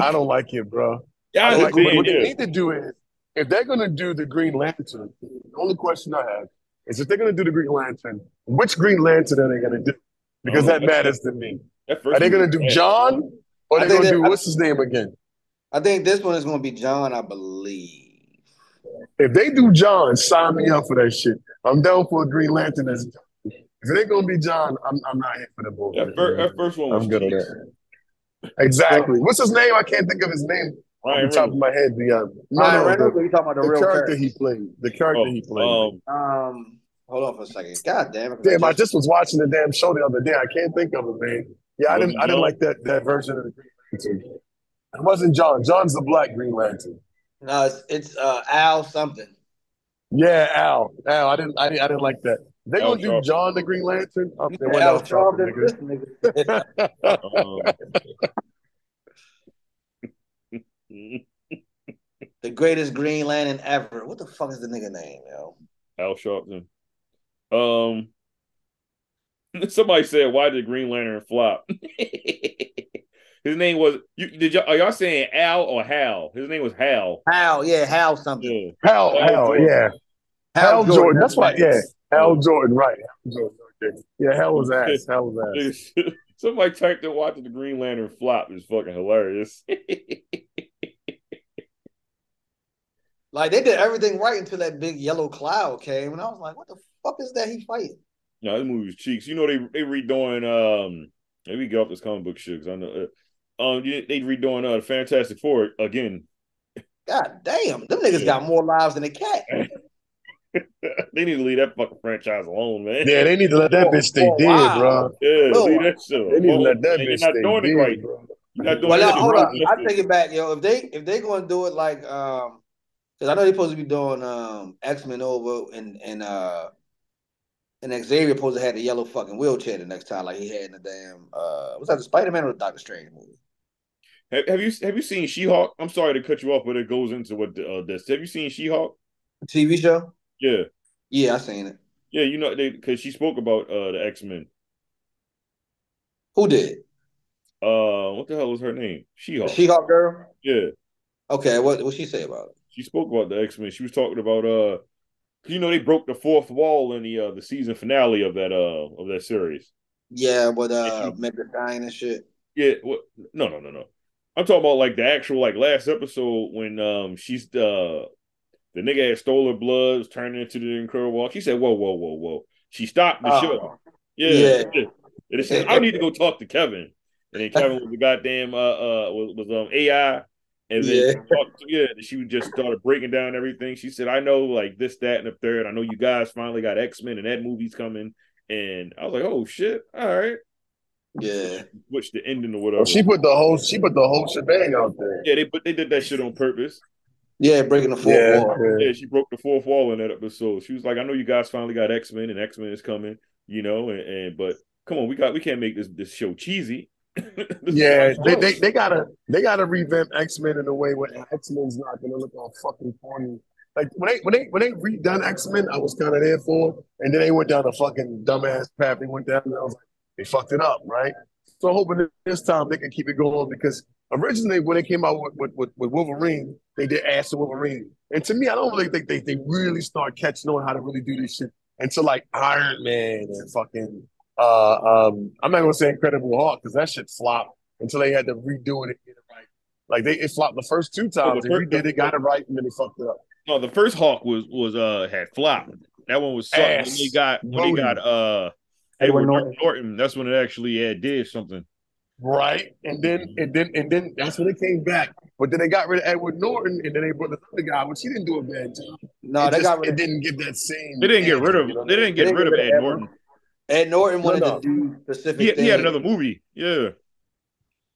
I don't like it, bro. yeah, I I like it. What they need to do is, if they're gonna do the Green Lantern, the only question I have is if they're gonna do the Green Lantern, which Green Lantern are they gonna do? Because Oh, that matters to me. Are they gonna do. John or I are they gonna do what's his name again? I think this one is going to be John, I believe. If they do John, sign me up for that shit. I'm down for a Green Lantern as John. If it ain't gonna be John, I'm I'm not here for the bull. That, fir- that first one was I'm good on cheap. that. Exactly. What's his name? I can't think of his name Ryan on the top Reynolds. of my head. The um, no, Ryan no, Reynolds, the, you talking about the, the real character character? he played. The character he played. Oh, um, Um, hold on for a second. God damn it! Damn, I just was watching the damn show the other day. I can't think of it, man. Yeah, I didn't. I didn't like that that version of the Green Lantern. It wasn't John. John's the Black Green Lantern. no, it's, it's uh Al something. Yeah, Al. Al. I didn't. I didn't, I didn't like that. They Al gonna do Sharpton. John the Green Lantern? Oh, You they said went Al Al Sharpton, Sharpton, nigga. nigga. the greatest Green Lantern ever. What the fuck is the nigga name, yo? Al Sharpton. Um, somebody said, "Why did Green Lantern flop?" His name was. You, did y'all, are y'all saying Al or Hal? His name was Hal. Hal, yeah, Hal something. Yeah. Hal. Al Hal. Jordan. Yeah. Hal Jordan. That's why. Yeah. Hal Jordan. Right. Hal Jordan. Yeah. Hal was ass. Hal was ass. Somebody typed in watching the Green Lantern flop is fucking hilarious. Like they did everything right until that big yellow cloud came, and I was like, "What the fuck is that he fighting?" no, this movie was cheeks. You know they they redoing um. Let me get off this comic book shit because I know. Uh, um, yeah, they redoing uh the Fantastic Four again. God damn, them niggas Yeah. got more lives than a cat. they need to leave that fucking franchise alone, man. Yeah, they need to let that bitch stay Oh, dead, wow. bro. Yeah, Oh, leave that shit They need to let that bitch You're not stay doing it dead, right. bro. You're not doing Well, it now, hold on, I take it back, yo. If they if they gonna do it like um, because I know they're supposed to be doing um X Men over and and uh and Xavier supposed to have the yellow fucking wheelchair the next time like he had in the damn uh was that the Spider Man or the Doctor Strange movie? Have, have you have you seen She Hulk? I'm sorry to cut you off, but it goes into what the, uh, this. Have you seen She Hulk? TV show? Yeah, Yeah, I seen it. yeah. You know, they because she spoke about uh the X Men. Who did? Uh, what the hell was her name? She Hulk. She Hulk girl. yeah, Okay, what what she say about it? She spoke about the X Men. She was talking about uh, you know, they broke the fourth wall in the uh the season finale of that uh of that series. Yeah, with uh Mega dying and shit. Yeah, what? No, no, no, no. I'm talking about like the actual like last episode when um she's uh the nigga had stole her blood, was turning into the Incredible Hulk. She said, "Whoa, whoa, whoa, whoa." She stopped the Oh. show. Yeah, Yeah. yeah. And they said, "I need to go talk to Kevin." And then Kevin was the goddamn uh uh was, was um AI. And then Yeah. talked to, yeah, she just started breaking down everything. She said, "I know like this, that, and the third. I know you guys finally got X Men and that movie's coming." And I was like, "Oh shit! All right." Yeah. Which the ending or whatever. Oh, she put the whole she put the whole shebang out there. Yeah, they but they did that shit on purpose. Yeah, breaking the fourth Yeah, wall. yeah. Yeah, she broke the fourth wall in that episode. She was like, "I know you guys finally got X Men, and X Men is coming, you know." And, and but come on, we got we can't make this this show cheesy. Yeah, they, they they gotta they gotta revamp X Men in a way where X Men's not gonna look all fucking corny. Like when they when they when they redone X Men, I was kind of there for, it. and then they went down a fucking dumbass path. They went down, and I was like, they fucked it up, right? So I'm hoping that this time they can keep it going because originally when they came out with with, with, Wolverine, they did Ash the Wolverine, and to me, I don't really think they they really start catching on how to really do this shit until like Iron Man and fucking uh um I'm not gonna say Incredible Hulk because that shit flopped until they had to redo it and get it right. Like they it flopped the first two times. the They first- redid it, got it right, and then they fucked it up. No, the first Hulk was was uh had flopped. That one was something when they got when they got uh Edward Edward Norton. Norton. That's when it actually had did something. Right. And then and then and then that's when it came back. But then they got rid of Edward Norton and then they brought this other guy, which he didn't do a bad job. No, it, they just- got rid it didn't give that same They didn't get rid of you know? they didn't get They didn't rid of get rid Ed of Norton. Ed Norton wanted No, no. to do specific He, he had another movie. Yeah.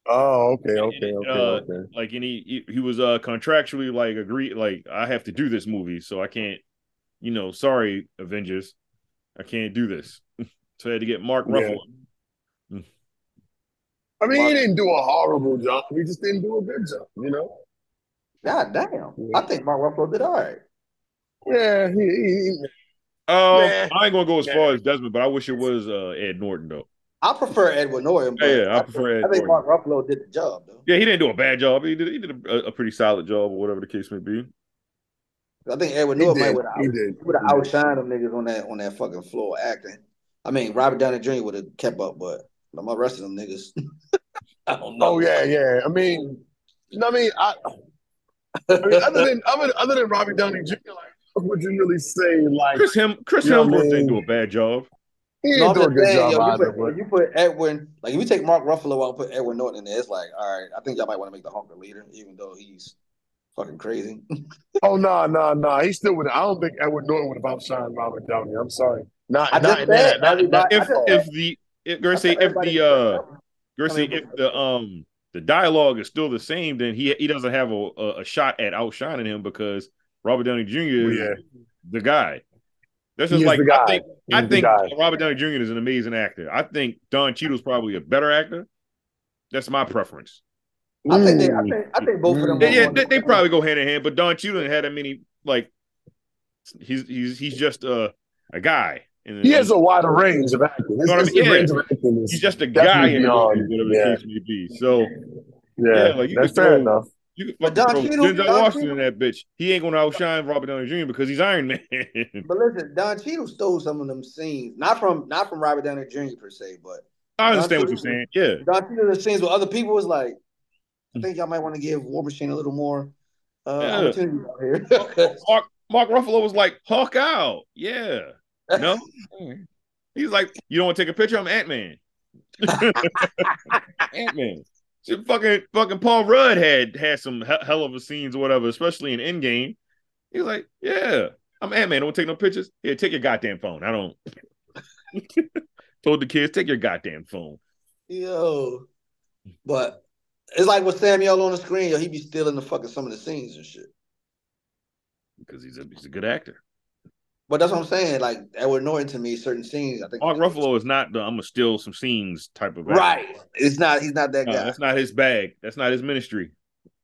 Oh, okay, okay, okay, Uh, okay. Like and he he he was uh contractually like agreed like I have to do this movie, so I can't, you know, sorry, Avengers. I can't do this. so I had to get Mark Yeah. Ruffalo. I mean, he didn't do a horrible job. He just didn't do a good job, you know? God damn. I think Mark Ruffalo did all right. Yeah, he, he, he- Um, Nah. I ain't gonna go as far as Desmond, but I wish it was uh Ed Norton though. I prefer Edward Norton, Yeah, yeah, I I, prefer Ed I think Norton. Mark Ruffalo did the job though. Yeah, he didn't do a bad job. He did he did a, a pretty solid job, or whatever the case may be. I think Edward he Norton might would have did. outshined them niggas on that on that fucking floor acting. I mean, Robert Downey Jr. would have kept up, but my rest of them niggas, I don't know. Oh yeah, yeah. I mean, you know I mean, I, I mean, other than other, other than Robbie Downey Jr., like, what would you really say? Like, Chris Hem Chris Hemsworth man. didn't do a bad job. he No, didn't I'm do a good saying, job yo, you either. put, But you put Edwin, like if you take Mark Ruffalo out and put Edward Norton in there, it's like, all right, I think y'all might want to make the Hulk the leader, even though he's fucking crazy. oh no, no, no, he still would. I don't think Edward Norton would have outshined Robert Downey. I'm sorry, not I not in that. said Not, not, everybody- If I if the if Gracie, if the uh Gracie, if the um the dialogue is still the same, then he he doesn't have a a, a shot at outshining him because Robert Downey Jr. is yeah, the guy. That's he just is like. I think He's I think. Robert Downey Jr. is an amazing actor. I think Don Cheadle's probably a better actor. That's my preference. I think they, I think I think both of them. Yeah, yeah they, they probably go hand in hand, but Don Cheadle had that many like he's he's he's just a a guy. And, He has a wider range of acting. His, know what I mean? Yeah. range of acting he's just a guy definitely in the beyond. movie, whatever Yeah, the case may be. So yeah, Yeah, like, you that's fair throw- enough. You can But fucking Don throw Cheadle- Denzel Don Washington Cheadle- in that bitch. He ain't gonna outshine Robert Downey Jr. because he's Iron Man. But listen, Don Cheadle stole some of them scenes, not from not from Robert Downey Jr. per se, but I understand what you're saying. Yeah. Don Cheadle the scenes with other people was like, I think y'all might want to give War Machine a little more uh, Yeah. opportunity out here. Mark Mark Ruffalo was like, Hulk out. Yeah. No. He's like, you don't want to take a picture? I'm Ant Man. Ant Man. Fucking fucking Paul Rudd had had some hell of a scenes or whatever, especially in Endgame. He was like, yeah, I'm Ant Man. Don't take no pictures. Here, take your goddamn phone. I don't. Told the kids, take your goddamn phone. Yo, but it's like with Samuel on the screen, yo, he be stealing the fucking some of the scenes and shit. because he's a he's a good actor. But that's what I'm saying. Like Edward Norton to me, certain scenes, I think. Mark Ruffalo is not the I'm gonna steal some scenes type of actor. right? It's not. He's not that No, guy. that's not his bag. That's not his ministry.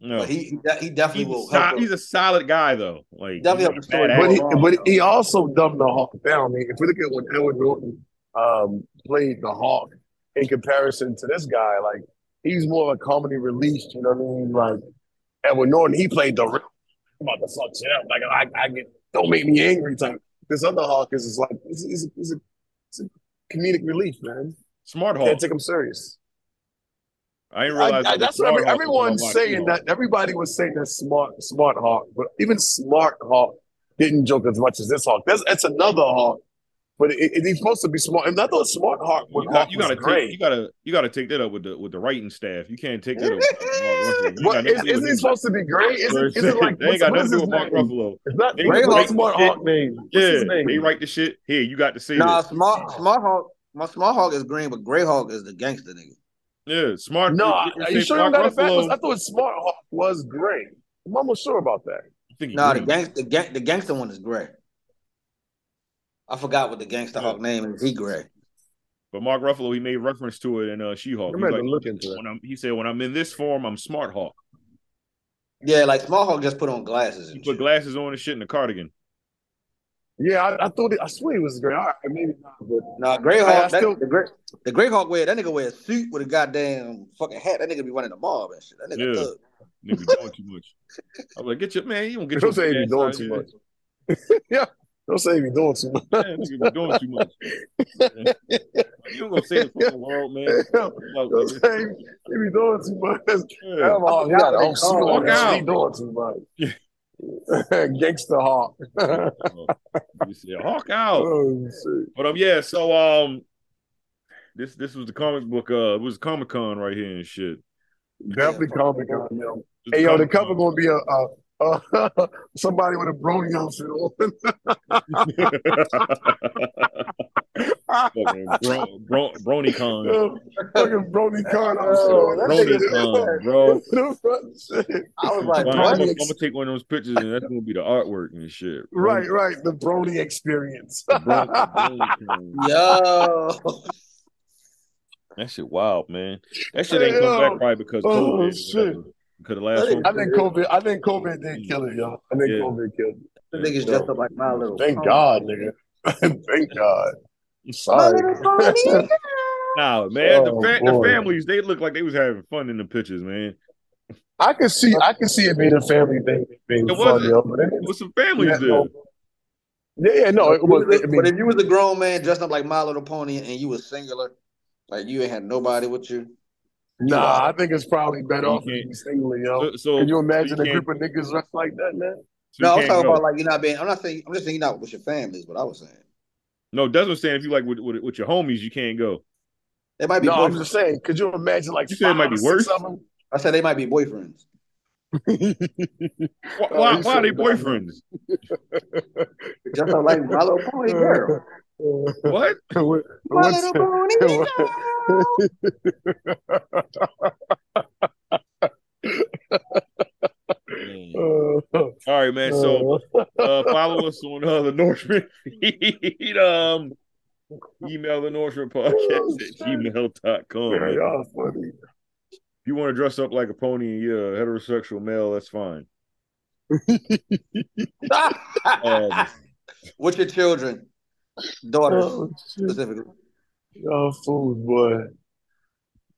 No, But he he definitely he's, will. a, help he's a solid guy though. Like Definitely he's help the not a story. bad But actor. he, but he also dumbed the Hulk down. I mean, if we look at when Edward Norton um, played the Hulk in comparison to this guy, like he's more of a comedy relief. You know what I mean? Like Edward Norton, he played the real I'm about to fuck shit up. Like I, I get don't make me angry type. This other Hulk is, is like he's, he's, a, he's, a, he's a comedic relief, man. Smart Hulk. Can't take him serious. I didn't realize. I, was that's what everyone's I saying. That everybody was saying that smart, smart Hulk, but even smart Hulk didn't joke as much as this Hulk. That's that's another Hulk, but it, it, he's supposed to be smart. And I thought smart Hulk You, got, you was gotta great. take you gotta you gotta take that up with the with the writing staff. You can't take that up with Mark Ruffalo. They ain't What got is, nothing to do isn't with he supposed to be great? Is it, is it like they ain't got nothing to do with Mark? Ruffalo. It's not They Grey Hulk, Smart. Hulk name. What's Yeah, his name? they write the shit. Here, you got to say Nah, this. smart smart hulk. My smart hulk is green, but gray hulk is the gangster nigga. Yeah, smart. No, you- you are you sure you Mark got? Ruffalo- I thought Smart Hulk was great. I'm almost sure about that. I think he Nah, the green. gangster the, gang, the gangster one is gray. I forgot what the gangster hulk name is. He gray. But Mark Ruffalo, he made reference to it in uh, She-Hulk. I'm like, look into that. when I'm, he said, "When I'm in this form, I'm Smart Hulk." Yeah, like Smart Hulk just put on glasses He put shit. glasses on and shit in the cardigan. Yeah, I, I thought it, I swear it was great. All right, maybe not, but Nah, Grey Hulk, still- the Grey the Grey Hulk wear that nigga wear a suit with a goddamn fucking hat. That nigga be running the mob and shit. That nigga Yeah. thug. Nigga be doing too much. I'm like, get your man. You don't get your. don't your say he be doing too much. much. Don't say he be doing too much. Yeah, nigga be doing too much. you don't gonna say the fucking world, man. Don't say he he be doing too much. Yeah. Come on, he got a whole suit on. Walk out. He doing too much. Gangster Hulk. You said, Hulk out. oh. But um, yeah. So um, this this was the comic book. Uh, it was Comic Con right here and shit. Definitely Comic Con, yo. Hey yo, the Comic-Con. cover gonna be a, a, a somebody with a brony outfit Fucking bro, bro, BronyCon. on. Fucking BronyCon Oh, that outfit. Bro. I was like, I'm, gonna, I'm gonna take one of those pictures and that's gonna be the artwork and shit. Right, right. The brony experience. The Bro- BronyCon. Yo. That shit wild, man. That shit ain't come back probably because Oh, COVID. or shit. Whatever. Because the last one. I think COVID. I think COVID did kill it, y'all. I think Yeah. COVID killed it. The niggas dressed up like my little. it. Thank pony. God, nigga. Thank God. My Sorry. little pony. Nah, man, the, Oh, fa- the families they look like they was having fun in the pictures, man. I can see. I can see it being a family thing, being It wasn't. yo. But it, There was some families yeah, there. no. yeah, yeah, no, it was. I but if you was a grown man dressed up like My Little Pony and you was singular, like you ain't had nobody with you. Nah, I think it's probably better You off can't- single, yo. So, so Can you imagine so a group of niggas dressed like that, man? so no, I'm talking go. about like you're not being. I'm not saying. I'm just saying you're not with your families. What I was saying. No, Desmond saying if you like with, with, with your homies, you can't go. They might be. No, I'm boyfriends. just saying. Could you imagine like You said it might be worse? six? I said they might be boyfriends. Why, Oh, why, you why are they boyfriends? Just like My Little Pony girl. What? What- My what's- Little Pony All right, man. So uh, follow us on uh, the Nourishment feed. Um, email the Nourishment podcast at gmail.com. Yeah, Man. y'all funny. If you want to dress up like a pony and you're a heterosexual male, that's fine. Um, with your children, daughters Oh, shit. specifically. Y'all fools, boy.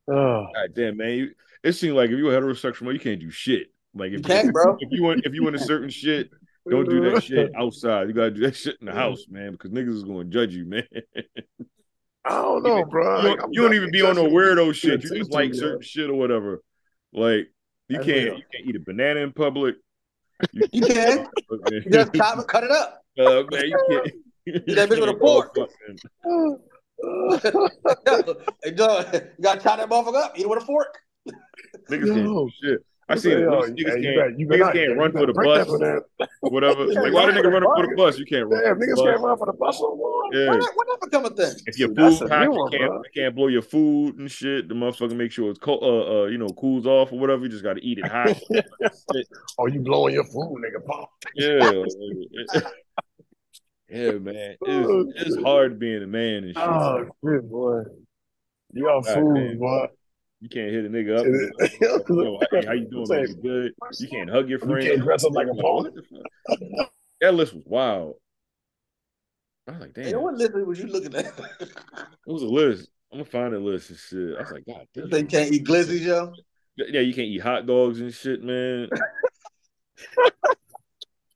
Oh. God damn, man. You, it seems like if you're a heterosexual male, you can't do shit. Like if You can't, bro. If you want, if you into certain shit, don't do that shit outside. You gotta do that shit in the house, man, because niggas is gonna judge you, man. I don't know, bro. you Like, don't, I'm you don't even be on no definitely weirdo shit. You just like yeah. certain shit or whatever. Like you That's can't real. you can't eat a banana in public. You, You can. You just chop it, cut it up. uh, man, you can't. You that bitch with a can't fork. hey, dog, you gotta chop that motherfucker up. Eat it with a fork. Niggas can't Yo. shit. I see it. yo, Niggas, hey, niggas you can't, better- you niggas can't you run for the bus for whatever. Yeah, Like, why the run nigga for run for the bus? You can't run. Damn, niggas bus. can't run for the bus no more. Yeah. When that, when that become a thing? If your That's food a pack, you can't bro. you can't blow your food and shit. The motherfucker make sure it's cold, uh, uh, you know, cools off or whatever. You just got to eat it hot. Oh, you blowing your food, nigga. Pop. yeah, yeah, man. It's, it's hard being a man and shit. Oh, shit, boy. Y'all God fools, damn. boy. You can't hit a nigga up. It is- Yo, hey, how you doing? Say, Man? You good? You can't hug your friend. You friend. can't dress up like a Like, pony. what the fuck? That list was wild. I was like, damn, Hey, what list was you looking at? it was a list. I'm gonna find a list and shit. I was like, God damn. they can't eat glizzies, yo. Yeah, you can't eat hot dogs and shit, man.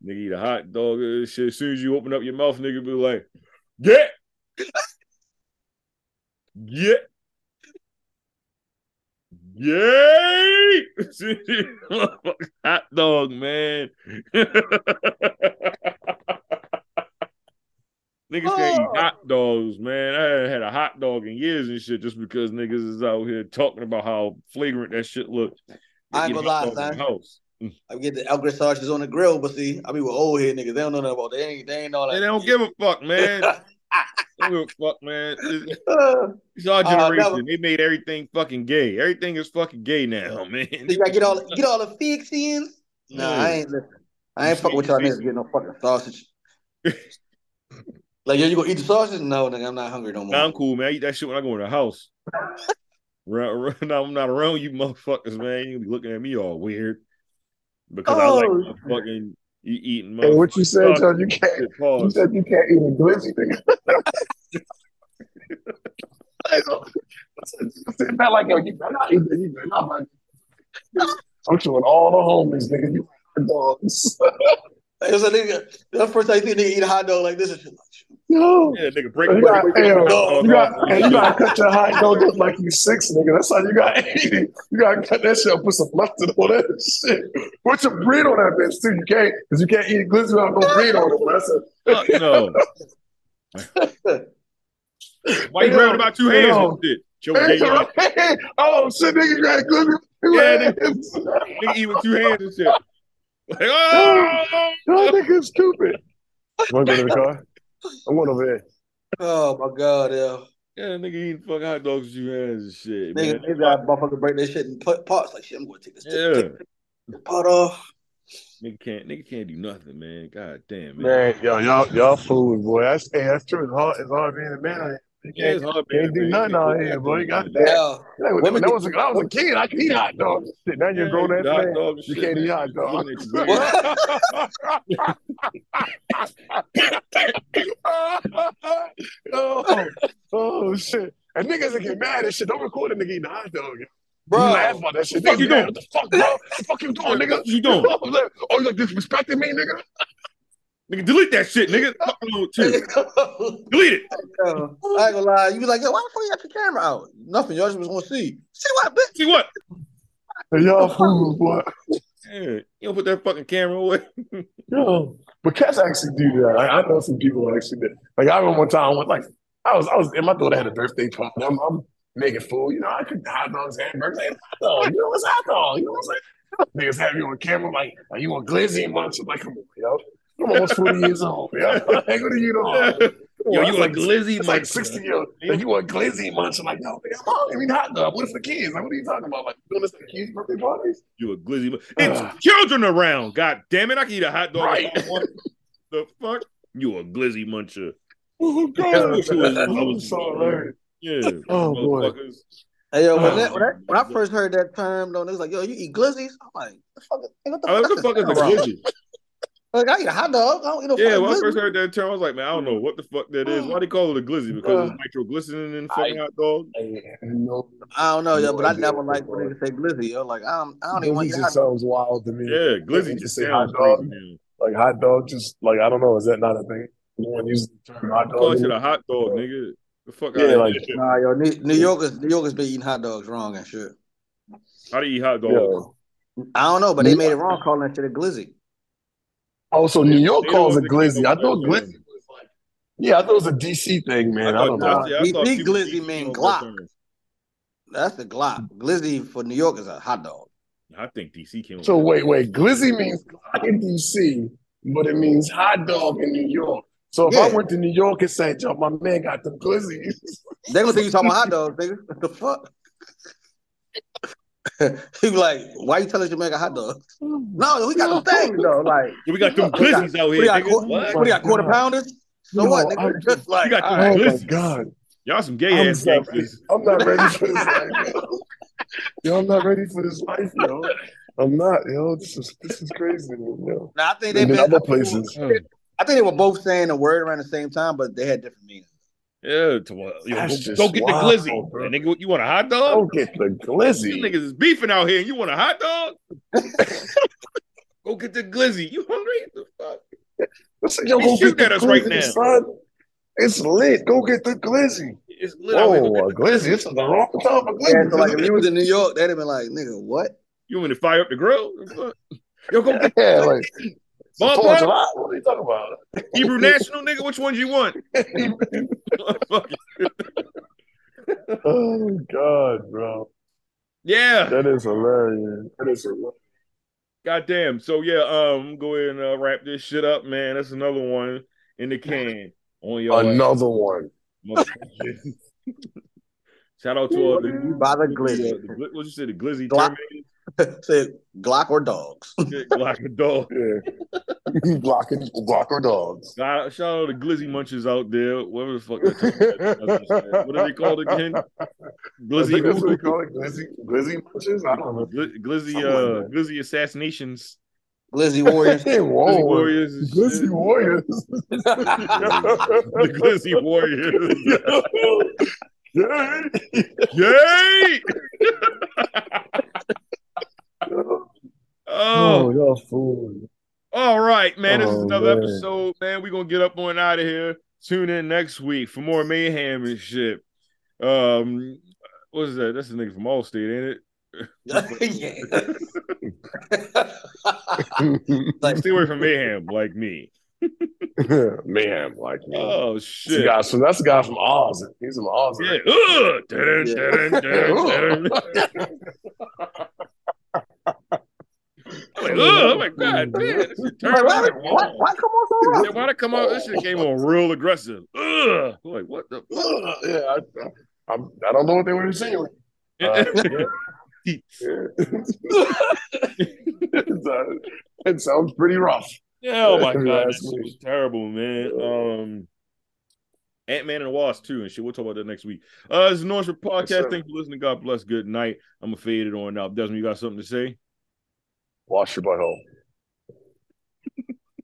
Nigga eat a hot dog uh, shit. As soon as you open up your mouth, nigga be like, get, get, yay! hot dog, man. Niggas can't eat oh. hot dogs, man. I haven't had a hot dog in years and shit just because niggas is out here talking about how flagrant that shit look. I ain't gonna lie, hot dog in son. House. I get the Elgris sausages on the grill, but see, I be with old head niggas. They don't know nothing about. They ain't. They ain't all that. They don't give a fuck, man. They don't give a fuck, man. It's, our Uh, generation. never- they made everything fucking gay. Everything is fucking gay now, man. you gotta get all get all the fixings. Nah, I ain't. listen. I ain't fucking with y'all niggas getting no fucking sausage. Like, yo, you gonna eat the sausage? No, nigga, I'm not hungry no more. Nah, I'm cool, man. I eat that shit when I go in the house. Around- I'm not around you motherfuckers, man. You be looking at me all weird. Because I Oh. like fucking you eating Hey, what you said, John? You can't. Shit, You said you can't eat a glizzy, nigga. I don't- I said- I said, not like yo, you better not eat that. You better not. like- I'm showing all the homies, nigga. You dogs. It was a nigga. The first time you see a nigga eat a hot dog like this, and shit, like, Yo. Yeah, nigga, break You break- got, break- hey, break- break- you got, break- you gotta cut your hot dog just like you six, nigga. That's how you got to eat it. You gotta cut that shit, up, put some mustard on that shit. Put some bread on that bitch too. You can't, cause you can't eat glizzy without no bread on it. That's Fuck no. Why you grabbing about two hands and shit? Joe gay ass. oh shit, nigga, you got glizzy. Yeah, Nigga eat with two hands and shit. Like, oh! Y'all niggas stupid. Want to go to the car? I'm going over there. oh my god, yeah. Yeah, nigga eating fucking hot dogs with two hands and shit, Nigga, man. maybe I motherfucker break that shit in put parts. Like shit, I'm gonna take this Yeah. take the part off. Nigga can't nigga can't do nothing, man. God damn, man. Man, yo, y'all, y'all fools, boy. That's, hey, that's true. It's hard, it's hard being a man. Out here. You Yeah, it's can't, hard, can't do nothing out here, boy. You got that. Yeah. That was, Women that get- was, I was a kid. I could eat hot dogs. Shit, now you're grown ass man. dog You shit, can't eat hot dogs. oh, oh shit! And niggas that get mad and shit. Don't record a nigga eating a hot dog. Bro. you laugh about that shit. What the fuck you doing? What the fuck, bro? What the fuck you doing, nigga? What you doing? oh, you like disrespecting me, nigga? Nigga, delete that shit, nigga. Fuck wrong with you? Delete it. I ain't gonna lie. You be like, yo, why the fuck you got your camera out? Nothing. Y'all just was gonna see. See what, bitch? See what? Hey, y'all fools, boy. Yeah, you don't put that fucking camera away. Yo, but cats actually do that. I, I know some people actually did. Like I remember one time, when, like I was, I was, and my daughter had a birthday party. I'm, I'm making food. You know, I could hot dogs, hamburgers, and hot dog. You know what's hot dog? You know what I'm saying? Niggas have you on camera, like, are you on glizzy and munch? I'm like, come on, yo. I'm almost 40 years old, Yeah. Like, what are you doing? Oh, yo, you a like, glizzy It's like muncher. 60 year old. Like, you want glizzy munch? I'm like, no, man, I'm hungry. I mean, hot dog. What is the kids? Like, what are you talking about? Like, doing this at kids' birthday parties? You a glizzy. mu- Ugh. Ah. It's children around. God damn it. I can eat a hot dog. Right. if I want. The fuck? You a glizzy muncher. Oh, God. wish you was- I I'm was- so hilarious. Yeah. Oh, boy. Hey, yo, when, Oh. that, when, I, when I first heard that term, though, it was like, yo, you eat glizzies? I'm like, the fuck, hey, what the Oh, fuck, what the fuck is a glizzy? Wrong? Like, I eat a hot dog. I don't eat no Yeah, fucking when I first heard that term, I was like, man, I don't know what the fuck that is. Mm. Why they call it a glizzy? Because it's uh, nitroglycerin in the fucking I- hot dog. No, I don't know, yo, but I never what liked the when fuck. niggas say glizzy, yo. Like, I don't, I don't even want to eat a just hot dog. sounds wild to me. Yeah, glizzy you just say sounds hot dog? crazy. Like hot dog, just like I don't know, is that not a thing? No one uses the term hot Call dog. shit a hot dog, nigga. The fuck Yeah, out like- Nah, yo, New, New Yorkers, New Yorkers been eating hot dogs wrong and shit. How do you eat hot dogs? Yo. I don't know, but they made it wrong calling that shit a glizzy. Oh, so New York They calls it glizzy. I thought glizzy was like, yeah, I thought it was a DC thing, man. I, thought- don't know. Nah, yeah, I D- thought D glizzy people mean Glock. That's the Glock. Glizzy for New York is a hot dog. I think DC came. So wait, wait, glizzy means Glock in DC, but it means hot dog in New York. So if I went to New York and said, "Yo, my man got the glizzies," They gonna think you talking about hot dogs, nigga. What the fuck? he be like, why you telling your man got hot dogs? No, we got the things though. Like. We got them We glizzies out we here, got, qu- What? what do you got quarter pounders? So No, what, nigga? I- Just like, You got them right. oh my god, Y'all some gay I'm ass not, gangsters. I'm not ready for this life, yo. yo. I'm not ready for this life, yo. I'm not, yo. This is this is crazy, yo. Nah, I think they And then been, other places. I think they were both saying the word around the same time, but they had different meanings. Yeah, to, uh, yo, That's go, go get the glizzy. bro. Nigga, you want a hot dog? Don't get the glizzy. You niggas is beefing out here, and you want a hot dog? go get the glizzy. You hungry? The fuck? Listen, yo, They go shooting get at the us right now. son. It's lit. Go get the glizzy. It's lit out here. Go Whoa, get a glizzy. It's is the wrong time for Yeah, glizzy. so like if you was in New York, they'd have been like, nigga, what? You want me to fire up the grill? The fuck? Yo, go get yeah, like Ball Fourth July. What are you talking about? Hebrew National, nigga. Which ones you want? Oh God, bro, yeah. that is hilarious. That is hilarious. Goddamn. So yeah, um, go ahead and uh, wrap this shit up, man. That's another one in the can. On your Another one. Shout out to all the, By the glizzy. what you say, the glizzy. Terminator, Say Glock or dogs. Glock a dog. Yeah. blocking blocker dogs. Shout shout out to Glizzy Munches out there. Whatever the fuck. that- what are they called again? Glizzy, think that's what they call it. Glizzy, glizzy punches. I don't know. Gli- Glizzy, uh, like. Glizzy assassinations. Glizzy Warriors. Hey, whoa, Glizzy Warriors. Glizzy. Warriors. The Glizzy Warriors. Yeah. Yay! Oh, oh, y'all fool. all right, man. This is Oh, another man. episode, man. We're gonna get up on out of here. Tune in next week for more mayhem and shit. Um, what is that? That's the nigga from Allstate, ain't it? like, Stay away from mayhem, like me. Mayhem, like me. Oh shit! guy from that's the guy from Oz. He's from Oz. Yeah. right? Ugh. like, oh my god, man, this shit turned why, on. why, why come on so rough? Yeah, why'd come out? This shit came on real aggressive. Ugh. I'm like, what the? Ugh, yeah, I, I, I'm- I don't know what they were insinuating. Uh, yeah. Uh, it sounds pretty rough. Yeah, oh my god, ask this was terrible, man. Um, Ant Man and the Wasp too, and shit. We'll talk about that next week. Uh, this is Nourishment Podcast. sir. Thanks for listening. God bless. Good night. I'm gonna fade it on out. Desmond, you got something to say? Wash your butthole.